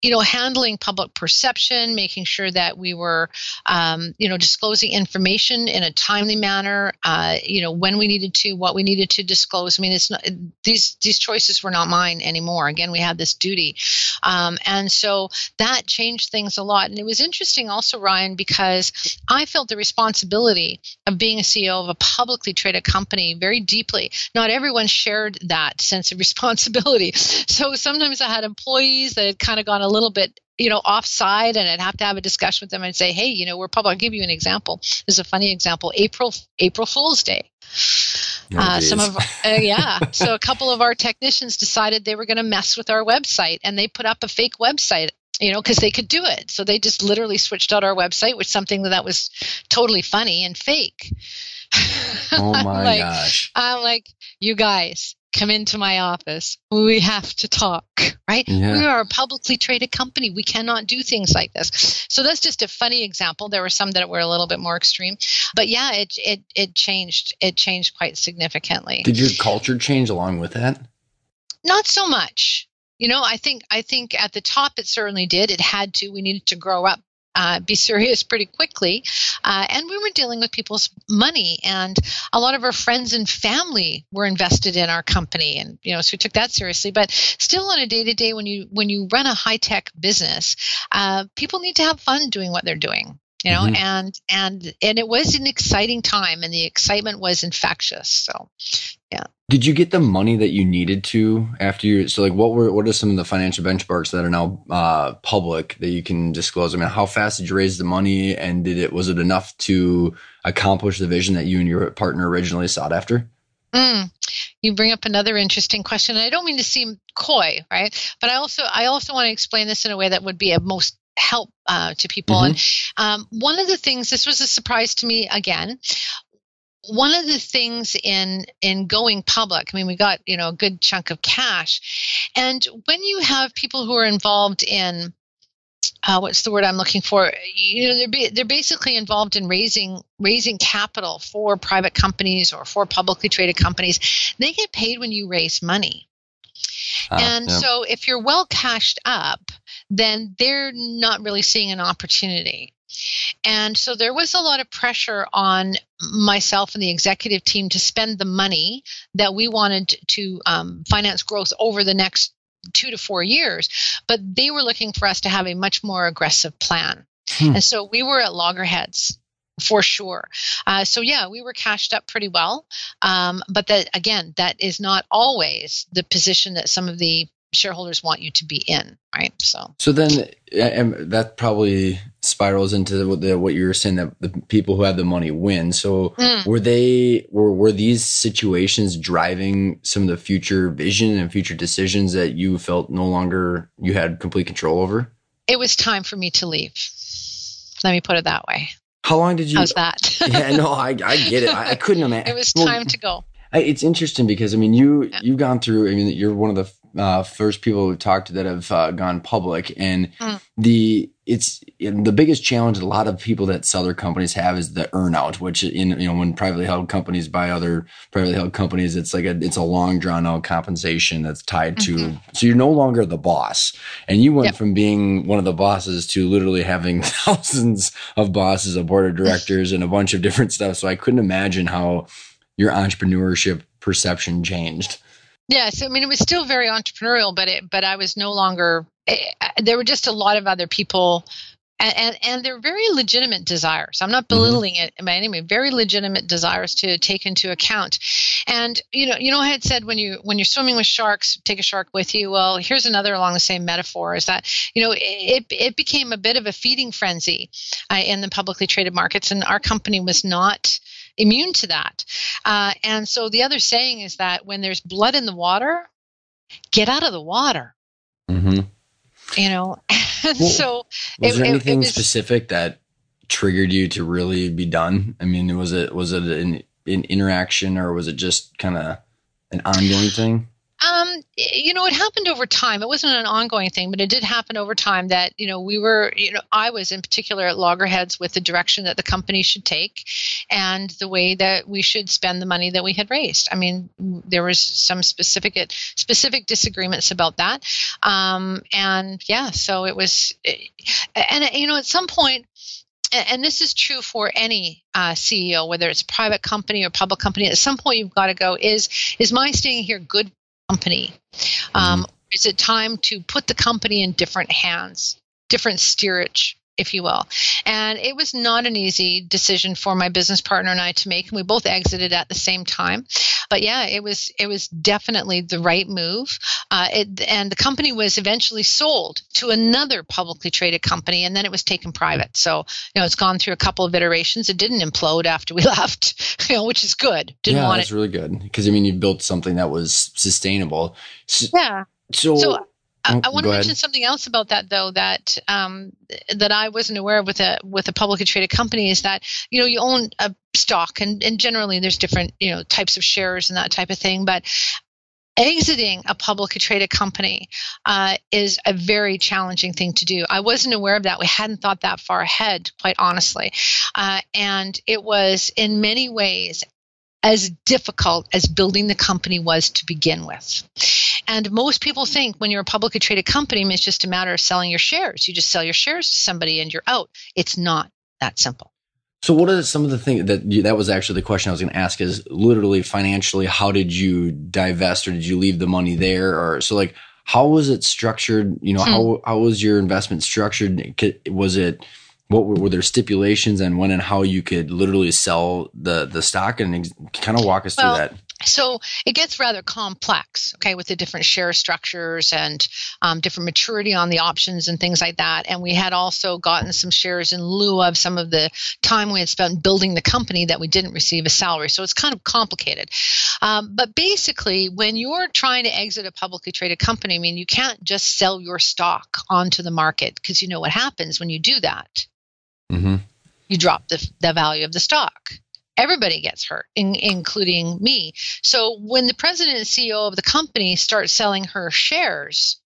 you know handling public perception making sure that we were um, you know disclosing information in a timely manner uh, you know when we needed to what we needed to disclose. I mean it's not these these choices were not mine anymore. Again we had this duty. Um, and so that changed things a lot. And it was interesting also ryan because i felt the responsibility of being a ceo of a publicly traded company very deeply. Not everyone shared that sense of responsibility. So sometimes i had employees that had kind of gone a little bit you know offside and i'd have to have a discussion with them and say hey you know we're public i'll give you an example. This is a funny example. April april fool's day. Oh, uh, some of uh, yeah. So a couple of our technicians decided they were going to mess with our website and they put up a fake website you know because they could do it. So they just literally switched out our website which something that was totally funny and fake. Oh my like, gosh. i'm like you guys come into my office we have to talk right? Yeah. we are a publicly traded company. We cannot do things like this. So that's just a funny example. There were some that were a little bit more extreme. But yeah it it, it changed it changed quite significantly. Did your culture change along with that? not so much. You know i think i think at the top it certainly did. It had to. We needed to grow up uh, be serious pretty quickly. Uh, and we were dealing with people's money, and a lot of our friends and family were invested in our company, and you know, so we took that seriously. But still, on a day to day, when you when you run a high tech business, uh, people need to have fun doing what they're doing you know mm-hmm. and and and it was an exciting time and the excitement was infectious so yeah did you get the money that you needed to after you? So, like, what were what are some of the financial benchmarks that are now uh, public that you can disclose? I mean, how fast did you raise the money, and did it was it enough to accomplish the vision that you and your partner originally sought after? Mm, you bring up another interesting question. I don't mean to seem coy, right? But I also I also want to explain this in a way that would be a most help uh, to people. Mm-hmm. And um, one of the things, this was a surprise to me again, one of the things in in going public i mean we got you know a good chunk of cash and when you have people who are involved in uh, what's the word I'm looking for? You know, they're be, they're basically involved in raising raising capital for private companies or for publicly traded companies. They get paid when you raise money, uh, and yeah. so if you're well cashed up, then they're not really seeing an opportunity. And so there was a lot of pressure on myself and the executive team to spend the money that we wanted to um, finance growth over the next two to four years. But they were looking for us to have a much more aggressive plan. Hmm. And so we were at loggerheads for sure. Uh, so yeah, we were cashed up pretty well. Um, but that again, that is not always the position that some of the shareholders want you to be in, right? So, so then and that probably spirals into what, the, what you were saying that the people who have the money win. So, mm. were they were were these situations driving some of the future vision and future decisions that you felt no longer you had complete control over? It was time for me to leave. Let me put it that way. How long did you? How's that? yeah, no, I, I get it. I, I couldn't imagine. It was time well, to go. I, it's interesting because I mean, you yeah. you've gone through. I mean, you're one of the uh, first people we've talked to that have uh, gone public, and mm. the it's the biggest challenge a lot of people that sell their companies have is the earnout, which in you know when privately held companies buy other privately held companies, it's like a it's a long drawn out compensation that's tied to mm-hmm. so you're no longer the boss, and you went yep. from being one of the bosses to literally having thousands of bosses, a board of directors, and a bunch of different stuff. So I couldn't imagine how your entrepreneurship perception changed. Yes, I mean it was still very entrepreneurial, but it but I was no longer. It, eh, eh, there were just a lot of other people, and and, and they're very legitimate desires. I'm not mm-hmm. belittling mm-hmm. it by any means. Very legitimate desires to take into account. And you know, you know, I had said when you when you're swimming with sharks, take a shark with you. Well, here's another along the same metaphor: is that you know it it became a bit of a feeding frenzy uh, in the publicly traded markets, and our company was not immune to that. Uh, and so the other saying is that when there's blood in the water, get out of the water. Mm-hmm. You know, and well, so was it, there anything it, was, specific that triggered you to really be done? I mean, was it was it an, an interaction or was it just kind of an ongoing thing? Um, you know, it happened over time. It wasn't an ongoing thing, but it did happen over time that, you know, we were, you know, I was in particular at loggerheads with the direction that the company should take and the way that we should spend the money that we had raised. I mean, there was some specific specific disagreements about that. Um, and yeah, so it was, and you know, at some point, and this is true for any uh, CEO, whether it's a private company or public company. At some point, you've got to go: is is my staying here good company? Um, mm-hmm. Is it time to put the company in different hands, different steerage? If you will. And it was not an easy decision for my business partner and I to make. And we both exited at the same time. But yeah, it was it was definitely the right move. Uh, it, and the company was eventually sold to another publicly traded company, and then it was taken private. So you know, it's gone through a couple of iterations. It didn't implode after we left, you know, which is good. Didn't yeah, want that's it. really good because I mean, you built something that was sustainable. So, yeah. So, so I, oh, I want to mention something else about that, though, that um, that I wasn't aware of with a with a publicly traded company is that you know you own a stock, and, and generally there's different you know types of shares and that type of thing, but exiting a publicly traded company uh, is a very challenging thing to do. I wasn't aware of that. We hadn't thought that far ahead, quite honestly. Uh, and it was in many ways as difficult as building the company was to begin with. And most people think when you're a publicly traded company, it's just a matter of selling your shares. You just sell your shares to somebody and you're out. It's not that simple. So, what are some of the things that you, that was actually the question I was going to ask? Is literally financially, how did you divest, or did you leave the money there, or so like how was it structured? You know, hmm. how how was your investment structured? Was it what were, were there stipulations and when and how you could literally sell the the stock and ex- kind of walk us well, through that? So it gets rather complex, okay, with the different share structures and um, different maturity on the options and things like that. And we had also gotten some shares in lieu of some of the time we had spent building the company that we didn't receive a salary. So it's kind of complicated. Um, but basically, when you're trying to exit a publicly traded company, I mean, you can't just sell your stock onto the market because you know what happens when you do that. Mm-hmm. You drop the, the value of the stock everybody gets hurt, in, including me. So when the president and CEO of the company starts selling her shares,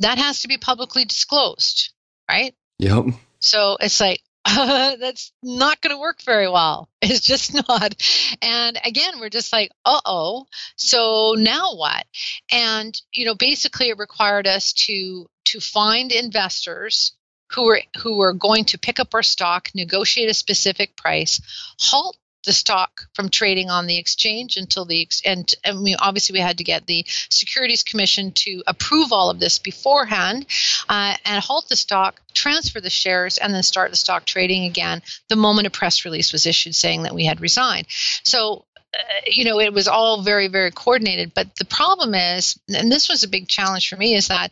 that has to be publicly disclosed, right? Yep. So it's like, uh, that's not going to work very well. It's just not. And again, we're just like, uh oh. So now what? And you know, basically, it required us to to find investors who were who were going to pick up our stock, negotiate a specific price, halt the stock from trading on the exchange until the and, and we obviously we had to get the securities commission to approve all of this beforehand uh, and halt the stock transfer the shares and then start the stock trading again the moment a press release was issued saying that we had resigned. So uh, you know it was all very very coordinated but the problem is and this was a big challenge for me is that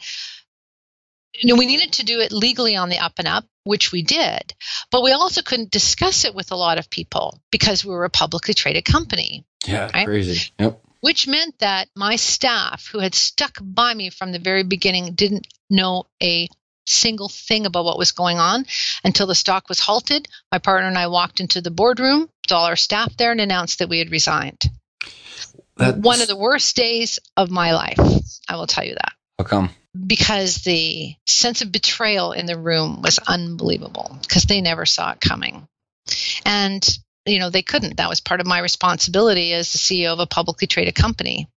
you know, we needed to do it legally on the up and up, which we did, but we also couldn't discuss it with a lot of people because we were a publicly traded company. Yeah, right? crazy. Yep. Which meant that my staff, who had stuck by me from the very beginning, didn't know a single thing about what was going on until the stock was halted. My partner and I walked into the boardroom with all our staff there and announced that we had resigned. That's... One of the worst days of my life, I will tell you that. How come? Because the sense of betrayal in the room was unbelievable because they never saw it coming. And, you know, they couldn't. That was part of my responsibility as the CEO of a publicly traded company.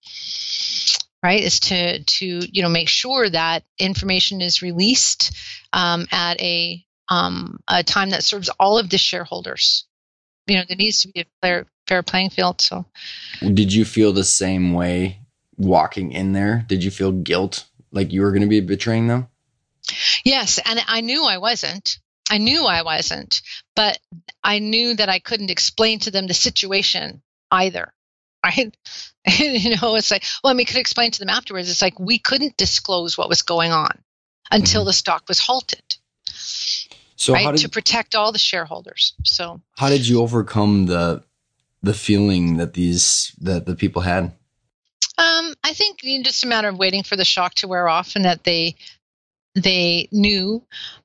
Right, is to to you know make sure that information is released um, at a um, a time that serves all of the shareholders. You know, there needs to be a fair fair playing field. So, did you feel the same way walking in there? Did you feel guilt like you were going to be betraying them? Yes, and I knew I wasn't. I knew I wasn't, but I knew that I couldn't explain to them the situation either. Right? you know, it's like, well, I mean, could explain to them afterwards. It's like we couldn't disclose what was going on until mm-hmm. the stock was halted. So right? Did, to protect all the shareholders. So how did you overcome the the feeling that these that the people had? Um, I think just a matter of waiting for the shock to wear off, and that they they knew,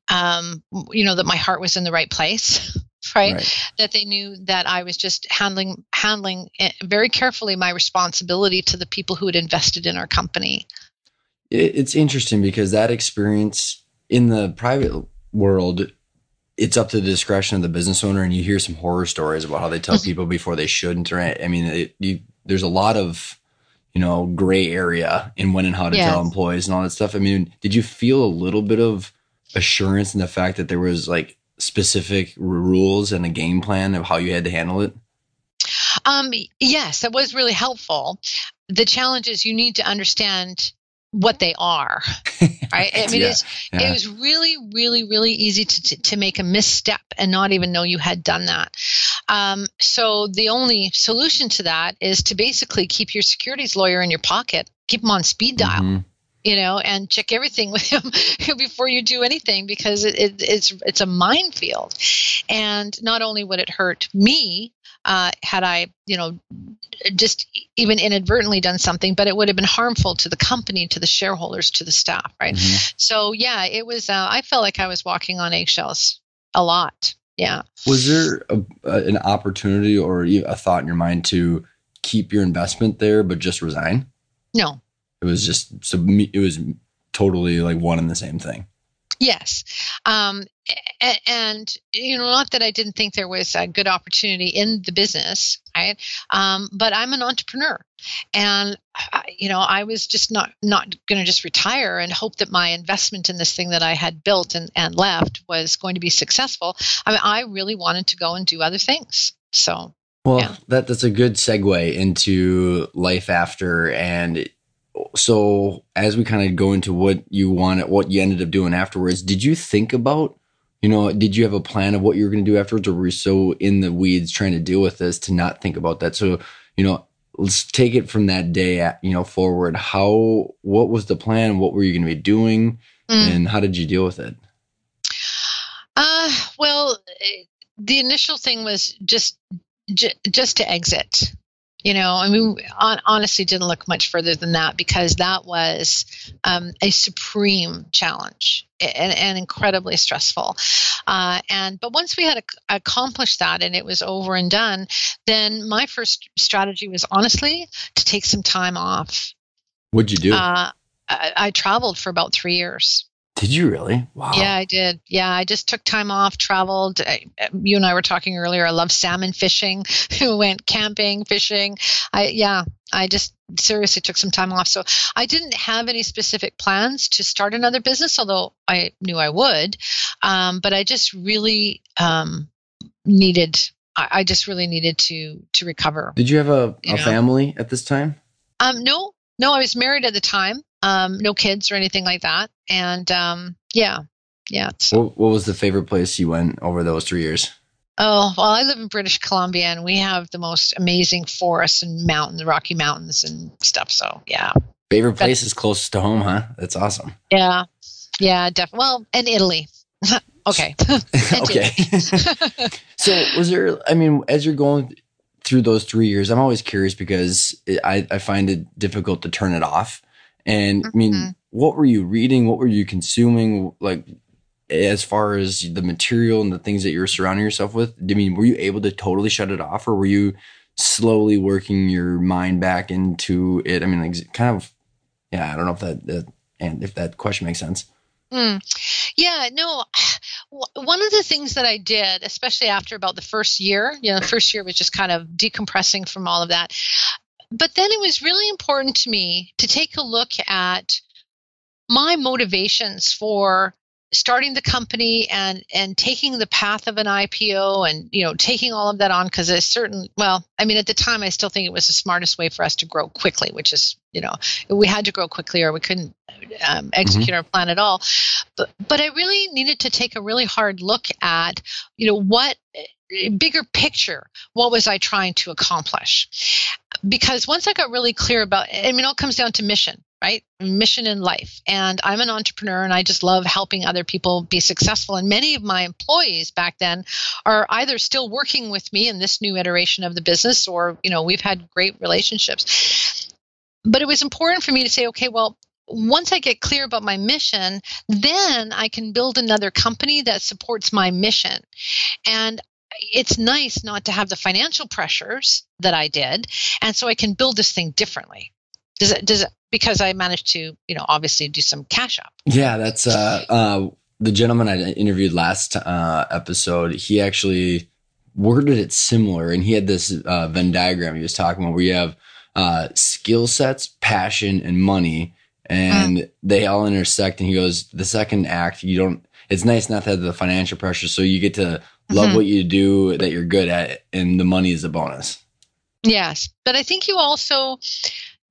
um, you know, that my heart was in the right place. Right? right? That they knew that I was just handling handling very carefully my responsibility to the people who had invested in our company. It's interesting because that experience in the private world, it's up to the discretion of the business owner, and you hear some horror stories about how they tell people before they shouldn't. Right? I mean, it, you, there's a lot of you know, gray area in when and how to yes. tell employees and all that stuff. I mean, did you feel a little bit of assurance in the fact that there was like specific rules and a game plan of how you had to handle it? Um, yes, that was really helpful. The challenge is you need to understand what they are right i mean yeah, it's, yeah. it was really really really easy to, to, to, make a misstep and not even know you had done that um, so the only solution to that is to basically keep your securities lawyer in your pocket keep him on speed dial mm-hmm. you know and check everything with him before you do anything because it, it, it's it's a minefield and not only would it hurt me uh, had I, you know, just even inadvertently done something, but it would have been harmful to the company, to the shareholders, to the staff, right? Mm-hmm. So yeah, it was. Uh, I felt like I was walking on eggshells a lot. Yeah. Was there a, a, an opportunity or a thought in your mind to keep your investment there, but just resign? No. It was just so it was totally like one and the same thing. Yes. Um, and, and, you know, not that I didn't think there was a good opportunity in the business, right? Um, but I'm an entrepreneur. and you know i was just not not going to just retire and hope that my investment in this thing that i had built and, and left was going to be successful i mean i really wanted to go and do other things so well yeah. that that's a good segue into life after and so as we kind of go into what you wanted what you ended up doing afterwards did you think about you know did you have a plan of what you were going to do afterwards or were you so in the weeds trying to deal with this to not think about that? So you know let's take it from that day you know forward. How what was the plan? What were you going to be doing? Mm. and how did you deal with it? Uh well the initial thing was just j- just to exit you know i mean on, honestly didn't look much further than that because that was um, a supreme challenge and, and incredibly stressful. Uh, and but once we had accomplished that and it was over and done then my first strategy was honestly to take some time off. What'd you do? Uh, I, I traveled for about three years did you really? Wow. Yeah, I did. Yeah, I just took time off, traveled. I, you and I were talking earlier. I love salmon fishing. went camping, fishing. I yeah, I just seriously took some time off. So I didn't have any specific plans to start another business, although I knew I would. Um, but I just really um, needed. I, I, just really needed to to recover. Did you have a, a family at this time? Um, no, no. I was married at the time um, no kids or anything like that. And um, yeah, yeah. So. What, what was the favorite place you went over those three years? Oh, well, I live in British Columbia and we have the most amazing forests and mountains, Rocky Mountains and stuff. So, yeah. Favorite place is closest to home, huh? That's awesome. Yeah. Yeah, definitely. Well, and Italy. okay. okay. so, was there, I mean, as you're going through those three years, I'm always curious because I, I find it difficult to turn it off. And mm-hmm. I mean, mm-hmm. what were you reading? What were you consuming? Like, as far as the material and the things that you're surrounding yourself with, I mean, were you able to totally shut it off, or were you slowly working your mind back into it? I mean, like, kind of, yeah. I don't know if that, that and if that question makes sense. Mm. Yeah, no. One of the things that I did, especially after about the first year, you know, the first year was just kind of decompressing from all of that. But then it was really important to me to take a look at my motivations for starting the company and and taking the path of an IPO and you know taking all of that on because it's certain well I mean at the time I still think it was the smartest way for us to grow quickly which is you know we had to grow quickly or we couldn't um, execute mm-hmm. our plan at all but but I really needed to take a really hard look at you know what bigger picture what was i trying to accomplish because once i got really clear about i mean it all comes down to mission right? Mission in life. And i'm an entrepreneur and i just love helping other people be successful. And many of my employees back then are either still working with me in this new iteration of the business or you know we've had great relationships. But it was important for me to say okay well once I get clear about my mission, then I can build another company that supports my mission. And it's nice not to have the financial pressures that I did, and so I can build this thing differently. Does it? Does it? Because I managed to, you know, obviously do some cash up. Yeah, that's uh, uh, the gentleman I interviewed last uh, episode. He actually worded it similar, and he had this uh, Venn diagram he was talking about where you have uh, skill sets, passion, and money, and mm. they all intersect. And he goes, the second act, you don't. It's nice not to have the financial pressure, so you get to love mm-hmm. what you do that you're good at and the money is a bonus. Yes but i think you also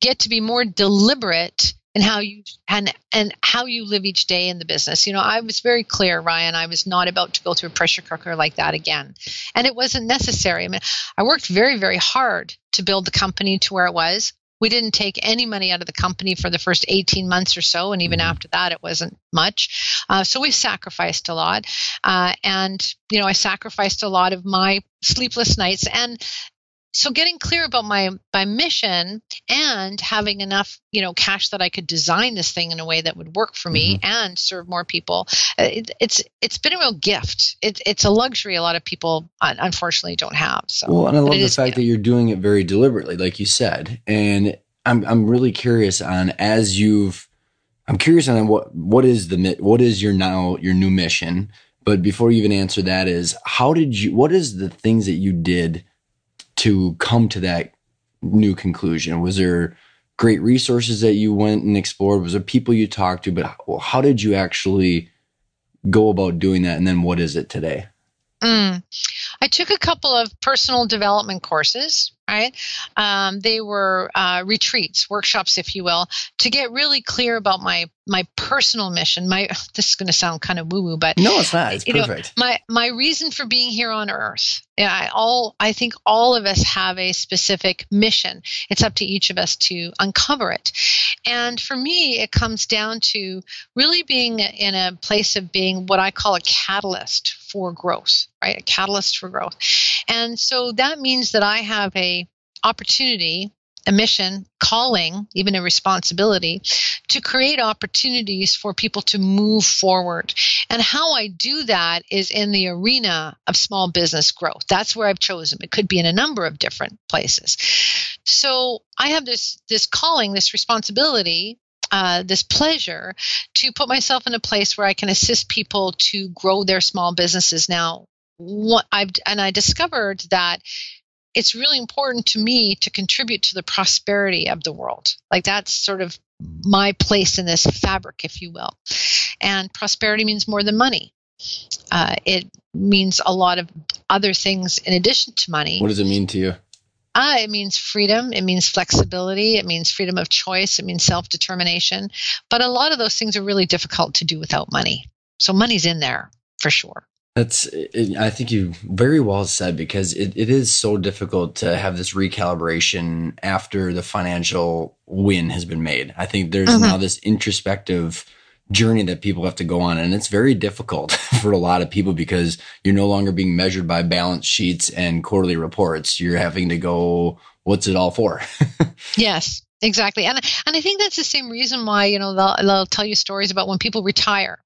get to be more deliberate in how you and and how you live each day in the business. You know i was very clear ryan i was not about to go through a pressure cooker like that again. And it wasn't necessary. I mean i worked very very hard to build the company to where it was we didn't take any money out of the company for the first 18 months or so and even mm-hmm. after that it wasn't much. Uh, so we sacrificed a lot. Uh, and you know i sacrificed a lot of my sleepless nights. And so getting clear about my my mission and having enough you know cash that i could design this thing in a way that would work for me mm-hmm. and serve more people uh, it, it's it's been a real gift. It, it's a luxury a lot of people unfortunately don't have so. Well and i love the fact that you're doing it very deliberately like you said and i'm i'm really curious on as you've i'm curious on what what is the what is your now your new mission? But before you even answer that is how did you what is the things that you did to come to that new conclusion? Was there great resources that you went and explored? Was there people you talked to? But how, did you actually go about doing that? And then what is it today? Mm. I took a couple of personal development courses, right? Um, they were uh, retreats, workshops, if you will, to get really clear about my my personal mission. My this is going to sound kind of woo woo, but no, it's not. It's perfect. Know, my my reason for being here on Earth. Yeah, I all I think all of us have a specific mission. It's up to each of us to uncover it. And for me, it comes down to really being in a place of being what I call a catalyst for growth, right? A catalyst for growth. And so that means that I have a opportunity a mission, calling, even a responsibility to create opportunities for people to move forward. And how I do that is in the arena of small business growth. That's where I've chosen. It could be in a number of different places. So I have this this calling, this responsibility uh, this pleasure to put myself in a place where I can assist people to grow their small businesses. Now, what I've and I discovered that it's really important to me to contribute to the prosperity of the world. Like that's sort of my place in this fabric, if you will. And prosperity means more than money. Uh, it means a lot of other things in addition to money. What does it mean to you? Uh, it means freedom. It means flexibility. It means freedom of choice. It means self determination. But a lot of those things are really difficult to do without money. So money's in there for sure. That's, it, I think you very well said because it, it is so difficult to have this recalibration after the financial win has been made. I think there's mm-hmm. now this introspective journey that people have to go on. And it's very difficult for a lot of people because you're no longer being measured by balance sheets and quarterly reports. You're having to go, what's it all for? yes. Exactly, and and I think that's the same reason why you know they'll, they'll tell you stories about when people retire,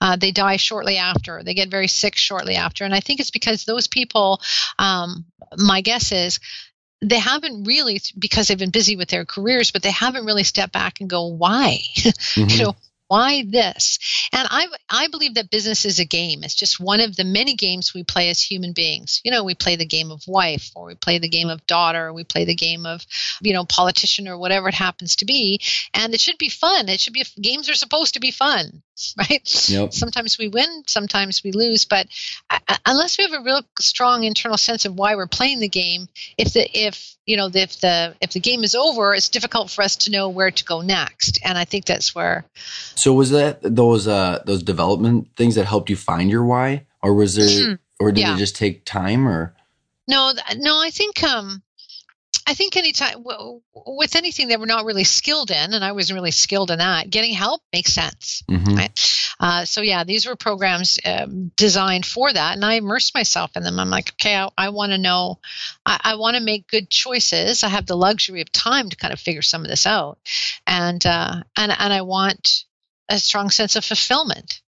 uh, they die shortly after, they get very sick shortly after, and I think it's because those people, um, my guess is, they haven't really because they've been busy with their careers, but they haven't really stepped back and go, why, mm-hmm. you know, why this? And I, I believe that business is a game. It's just one of the many games we play as human beings. You know, we play the game of wife, or we play the game of daughter, or we play the game of, you know, politician, or whatever it happens to be. And it should be fun. It should be, games are supposed to be fun, right? Yep. Sometimes we win, sometimes we lose. But unless we have a real strong internal sense of why we're playing the game, if the, if, you know, if the if the game is over, it's difficult for us to know where to go next. And I think that's where so was that those uh those development things that helped you find your why, or was there, mm-hmm. or did yeah. it just take time, or? No, no. I think um, I think anytime with anything that we're not really skilled in, and I wasn't really skilled in that, getting help makes sense. Mm-hmm. Right? Uh, so yeah, these were programs um, designed for that, and I immersed myself in them. I'm like, okay, I, I want to know, I, I want to make good choices. I have the luxury of time to kind of figure some of this out, and uh, and and I want a strong sense of fulfillment.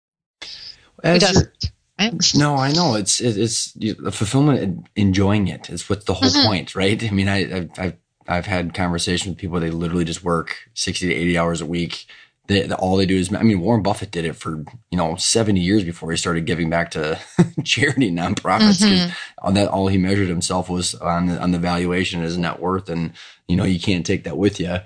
As Who No, I know it's it's, the fulfillment, enjoying it is what's the whole mm-hmm. point, right? I mean, I, I've I've had conversations with people. They literally just work sixty to eighty hours a week. They, all they do is, I mean, Warren Buffett did it for you know seventy years before he started giving back to charity nonprofits. Mm-hmm. On that, all he measured himself was on the, on the valuation of his net worth, and you know you can't take that with you.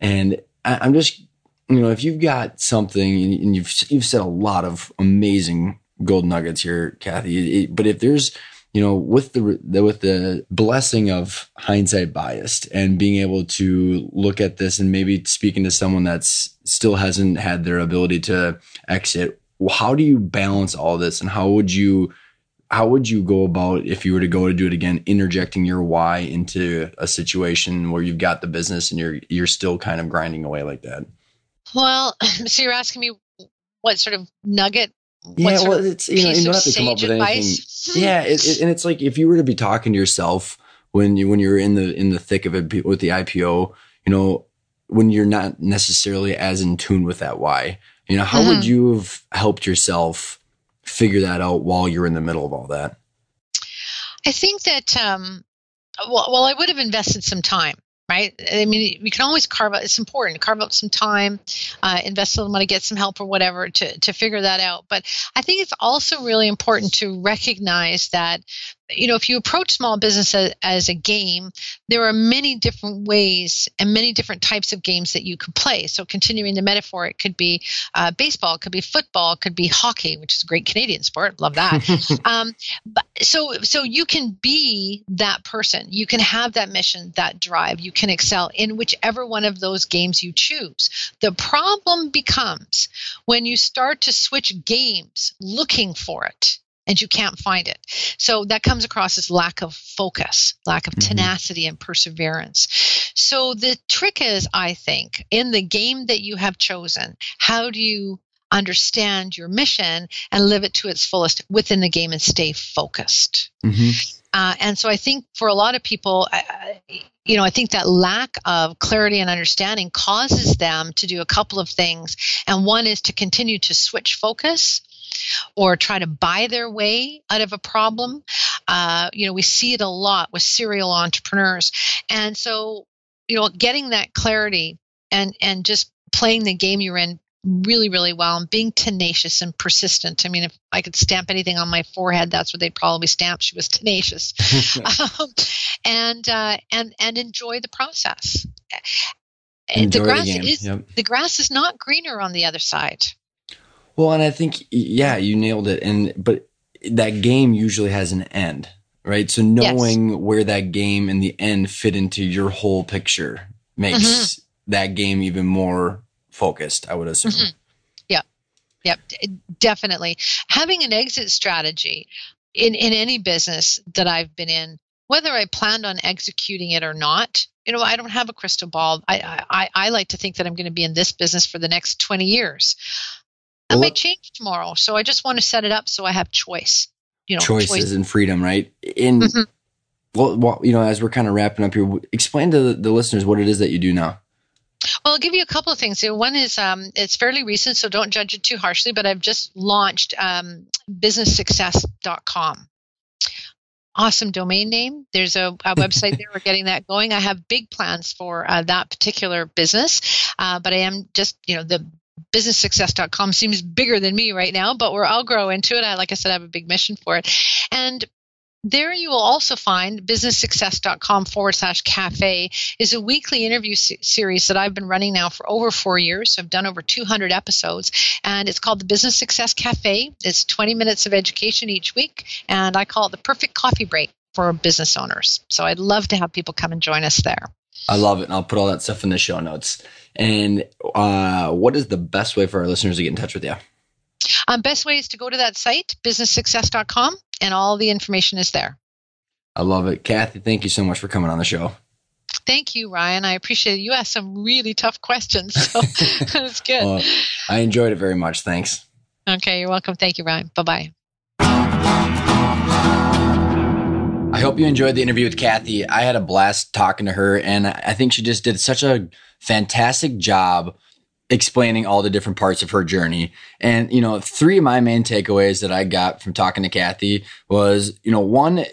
And I, I'm just, you know, if you've got something and you've you've said a lot of amazing gold nuggets here, Kathy. But if there's, you know, with the, with the blessing of hindsight biased and being able to look at this and maybe speaking to someone that's still hasn't had their ability to exit, how do you balance all this and how would you how would you go about if you were to go to do it again interjecting your why into a situation where you've got the business and you're you're still kind of grinding away like that well so you're asking me what sort of nugget yeah, well, it's you know you don't have to come up with anything. yeah, it, it, and it's like if you were to be talking to yourself when you when you're in the in the thick of it with the IPO, you know, when you're not necessarily as in tune with that why, you know, how mm-hmm. would you have helped yourself figure that out while you're in the middle of all that? I think that um, well, well, I would have invested some time right? I mean, we can always carve out. It's important to carve out some time, uh, invest a little money, get some help or whatever to to figure that out. But I think it's also really important to recognize that you know, if you approach small business as, as, a game, there are many different ways and many different types of games that you can play. So, continuing the metaphor, it could be uh, baseball, it could be football, it could be hockey, which is a great Canadian sport. Love that. um, but so, so you can be that person. You can have that mission, that drive. You can excel in whichever one of those games you choose. The problem becomes when you start to switch games, looking for it and you can't find it. So that comes across as lack of focus, lack of mm-hmm. tenacity mm-hmm. and perseverance. So the trick is, I think, in the game that you have chosen, how do you understand your mission and live it to its fullest within the game and stay focused? Mm-hmm. Uh, and so I think for a lot of people, uh, you know, I think that lack of clarity and understanding causes them to do a couple of things. And one is to continue to switch focus or try to buy their way out of a problem. Uh, you know, we see it a lot with serial entrepreneurs. And so, you know, getting that clarity and, and just playing the game you're in really, really well and being tenacious and persistent. I mean, if I could stamp anything on my forehead, that's what they'd probably stamp. She was tenacious, um, and uh, and and enjoy the process. Enjoy the grass the is yep. the grass is not greener on the other side. Well, and I think yeah, you nailed it. And but that game usually has an end, right? So knowing yes. where that game and the end fit into your whole picture makes mm-hmm. that game even more focused. I would assume. Mm-hmm. Yep, yep, definitely. Having an exit strategy in in any business that I've been in, whether I planned on executing it or not, you know, I don't have a crystal ball. I, I, I like to think that I'm going to be in this business for the next 20 years. That may change tomorrow. So I just want to set it up so I have choice. You know, choices choice. and freedom, right? In mm-hmm. well, well, you know, as we're kind of wrapping up here, explain to the, the, listeners what it is that you do now. Well, I'll give you a couple of things. One is um, it's fairly recent, so don't judge it too harshly. But I've just launched um, businesssuccess.com awesome domain name. There's a, a website there. We're getting that going. I have big plans for uh, that particular business, uh, but I am just, you know, the businesssuccess.com seems bigger than me right now, but we're I'll grow into it. I like I said, I have a big mission for it. And there you will also find businesssuccess.com forward slash cafe is a weekly interview series that I've been running now for over four years. So I've done over 200 episodes and it's called the Business Success Cafe. It's 20 minutes of education each week and I call it the perfect coffee break for business owners. So I'd love to have people come and join us there. I love it. And I'll put all that stuff in the show notes. And uh, what is the best way for our listeners to get in touch with you? Um, best way is to go to that site, businesssuccess.com, and all the information is there. I love it. Kathy, thank you so much for coming on the show. Thank you, Ryan. I appreciate it. You asked some really tough questions, so that's good. Well, I enjoyed it very much. Thanks. Okay, you're welcome. Thank you, Ryan. Bye bye. I hope you enjoyed the interview with Kathy. I had a blast talking to her, and I think she just did such a fantastic job explaining all the different parts of her journey. And, you know, three of my main takeaways that I got from talking to Kathy was, you know, one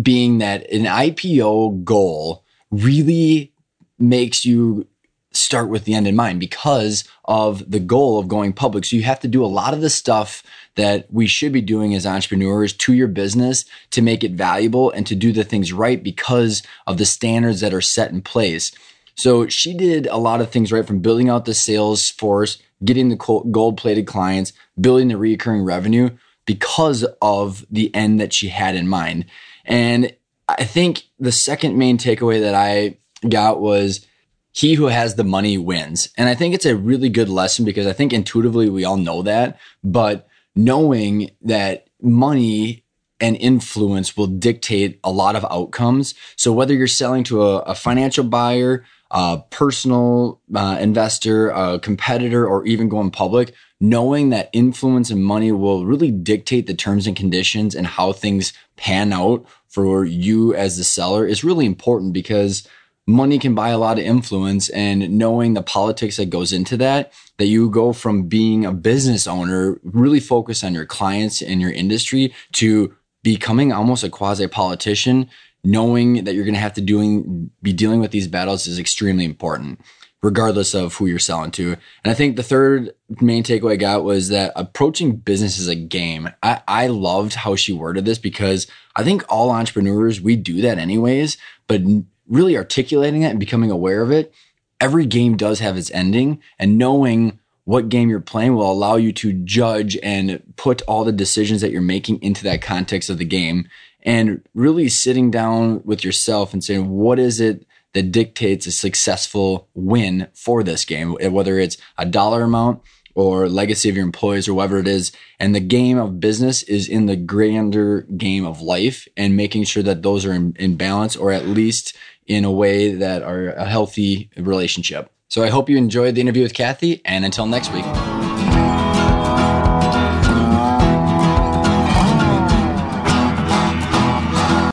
being that an IPO goal really makes you start with the end in mind because of the goal of going public. So you have to do a lot of the stuff that we should be doing as entrepreneurs to your business to make it valuable and to do the things right because of the standards that are set in place. So she did a lot of things right from building out the sales force, getting the gold plated clients, building the recurring revenue because of the end that she had in mind. And I think the second main takeaway that I got was he who has the money wins. And I think it's a really good lesson because I think intuitively we all know that, but knowing that money and influence will dictate a lot of outcomes. So whether you're selling to a, a financial buyer, a personal uh, investor, a competitor, or even going public, knowing that influence and money will really dictate the terms and conditions and how things pan out for you as the seller is really important because money can buy a lot of influence and knowing the politics that goes into that that you go from being a business owner really focus on your clients and your industry to becoming almost a quasi politician knowing that you're going to have to doing be dealing with these battles is extremely important regardless of who you're selling to. And I think the third main takeaway I got was that approaching business as a game. I, I loved how she worded this because I think all entrepreneurs, we do that anyways, but really articulating it and becoming aware of it. Every game does have its ending and knowing what game you're playing will allow you to judge and put all the decisions that you're making into that context of the game and really sitting down with yourself and saying, what is it that dictates a successful win for this game, whether it's a dollar amount or legacy of your employees or whatever it is. And the game of business is in the grander game of life and making sure that those are in, in balance or at least in a way that are a healthy relationship. So I hope you enjoyed the interview with Kathy and until next week.